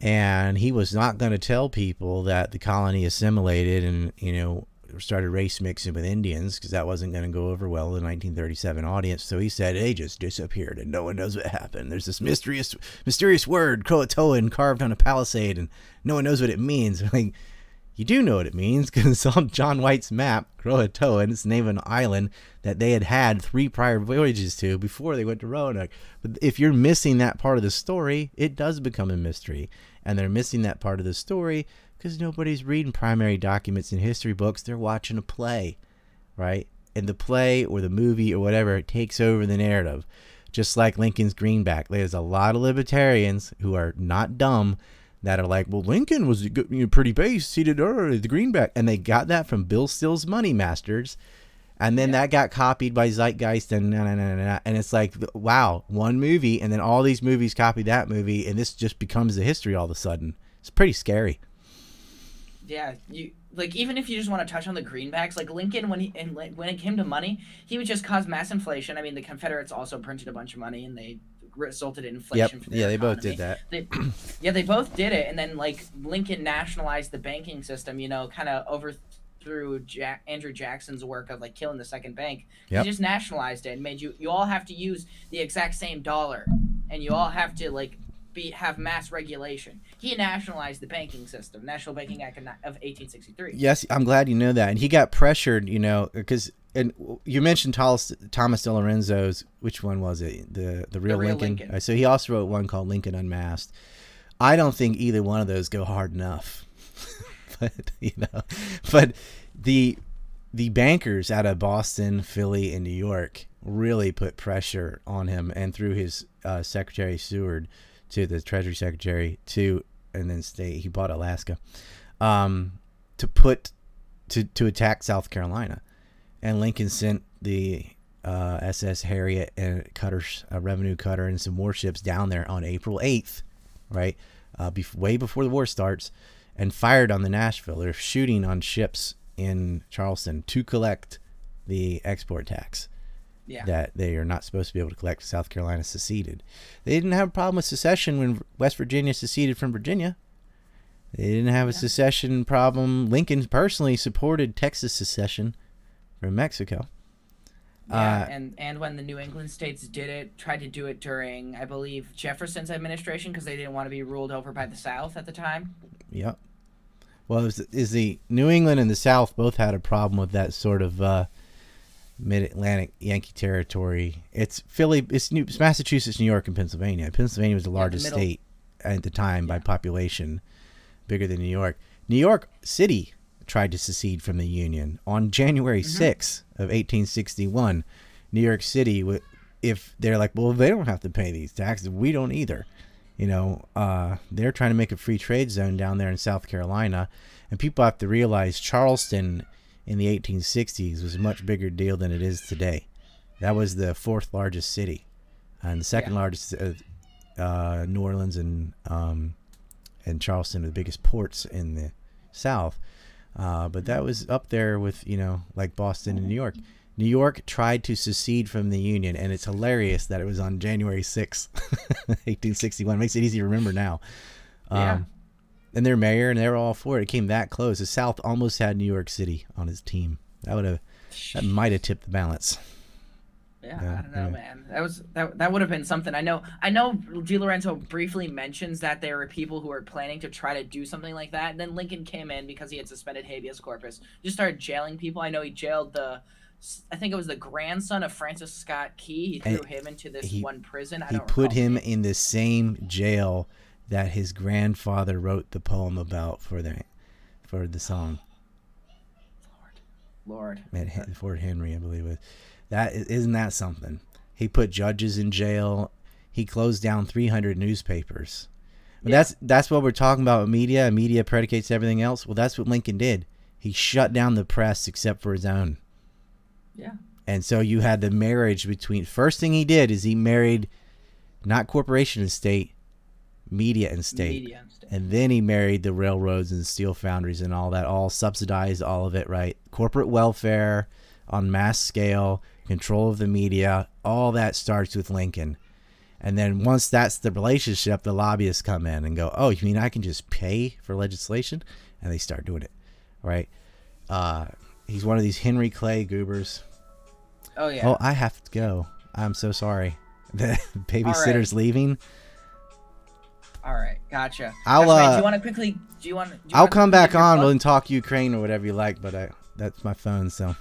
And he was not going to tell people that the colony assimilated and, you know, started race mixing with Indians because that wasn't going to go over well in the 1937 audience. So he said they just disappeared and no one knows what happened. There's this mysterious, mysterious word, Croatoan, carved on a palisade, and no one knows what it means. Like, You do know what it means because on John White's map, Croatoa, and it's the name of an island that they had had three prior voyages to before they went to Roanoke. But if you're missing that part of the story, it does become a mystery. And they're missing that part of the story because nobody's reading primary documents in history books. They're watching a play, right? And the play or the movie or whatever takes over the narrative. Just like Lincoln's Greenback. There's a lot of libertarians who are not dumb that are like, well, Lincoln was pretty base. He did uh, the greenback, and they got that from Bill Still's Money Masters, and then that got copied by Zeitgeist, and nah, nah, nah, and it's like, wow, one movie, and then all these movies copy that movie, and this just becomes the history all of a sudden. It's pretty scary. Yeah, you like even if you just want to touch on the greenbacks, like Lincoln when he and when it came to money, he would just cause mass inflation. I mean, the Confederates also printed a bunch of money, and they resulted in inflation. Yep. yeah, they both did that. They, yeah, they both did it, and then like Lincoln nationalized the banking system. You know, kind of overthrew Jack, Andrew Jackson's work of like killing the second bank. Yep. He just nationalized it and made you. You all have to use the exact same dollar, and you all have to like be have mass regulation. He nationalized the banking system, National Banking Act of 1863. Yes, I'm glad you know that. And he got pressured, you know, because and you mentioned Thomas Thomas DiLorenzo's which one was it? The the real, The Real Lincoln. Lincoln. Uh, So he also wrote one called Lincoln Unmasked. I don't think either one of those go hard enough. but you know, but the the bankers out of Boston, Philly, and New York really put pressure on him, and through his uh, secretary Seward to the Treasury Secretary to, and then state he bought Alaska, um, to put to to attack South Carolina, and Lincoln sent the uh, SS Harriet and cutters, a revenue cutter, and some warships down there on April eighth, right, uh, bef- way before the war starts, and fired on the Nashville. They're shooting on ships in Charleston to collect the export tax Yeah. that they are not supposed to be able to collect. South Carolina seceded. They didn't have a problem with secession when West Virginia seceded from Virginia. They didn't have a secession problem. Lincoln personally supported Texas secession from Mexico. Yeah, Uh, and and when the New England states did it, tried to do it during, I believe, Jefferson's administration because they didn't want to be ruled over by the South at the time. Yep. Well, is, is the New England and the South both had a problem with that sort of uh, mid-Atlantic Yankee territory? It's Philly, it's, New, it's Massachusetts, New York, and Pennsylvania. Pennsylvania was the largest middle. state at the time by population, bigger than New York. New York City tried to secede from the Union on January Mm-hmm. 6th of 1861. New York City, if they're like, well, they don't have to pay these taxes, we don't either you know, uh, they're trying to make a free trade zone down there in South Carolina, and people have to realize Charleston in the 1860s was a much bigger deal than it is today. That was the fourth largest city, and the second Yeah. largest, uh, uh, New Orleans and um, and Charleston are the biggest ports in the South. Uh, but that was up there with you know like Boston and New York. New York tried to secede from the Union, and it's hilarious that it was on January 6th, 1861. Makes it easy to remember now. Um, Yeah. And their mayor, and they were all for it. It came that close. The South almost had New York City on his team. That would have, that might have tipped the balance. Yeah, Yeah, I don't know, yeah. man. That was that that would have been something. I know. I know. DiLorenzo briefly mentions that there were people who were planning to try to do something like that, and then Lincoln came in because he had suspended habeas corpus, just started jailing people. I know he jailed the. I think it was the grandson of Francis Scott Key. He threw And him into this he- one prison. I He put him in the same jail that his grandfather wrote the poem about for the, for the song. Lord. at Hen- Fort Henry, I believe it. That isn't that something? He put judges in jail. He closed down 300 newspapers. Yeah. That's that's what we're talking about media. Media predicates everything else. Well, that's what Lincoln did. He shut down the press except for his own. Yeah. And so you had the marriage between. First thing he did is he married, not corporation and state, media and state. Media and stuff. And then he married the railroads and steel foundries and all that, all subsidized all of it, right? Corporate welfare on mass scale, control of the media, all that starts with Lincoln. And then once that's the relationship, the lobbyists come in and go, "Oh, you mean I can just pay for legislation?" And they start doing it, right? Uh, he's one of these Henry Clay goobers. Oh yeah. Oh, I have to go. I'm so sorry. The babysitter's leaving. All right, gotcha. I'll, uh, do you want to quickly? Do you want? Do you I'll come back on and talk Ukraine or whatever you like, but I that's my phone. So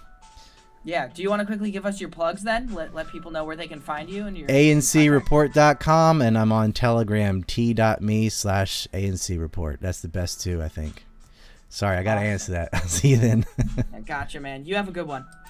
Yeah. Do you want to quickly give us your plugs then? Let let people know where they can find you and your ancreport.com and I'm on Telegram t.me slash ANC report. That's the best two, I think. Sorry, I gotta Awesome. answer that. I'll see you then. Gotcha, man. You have a good one.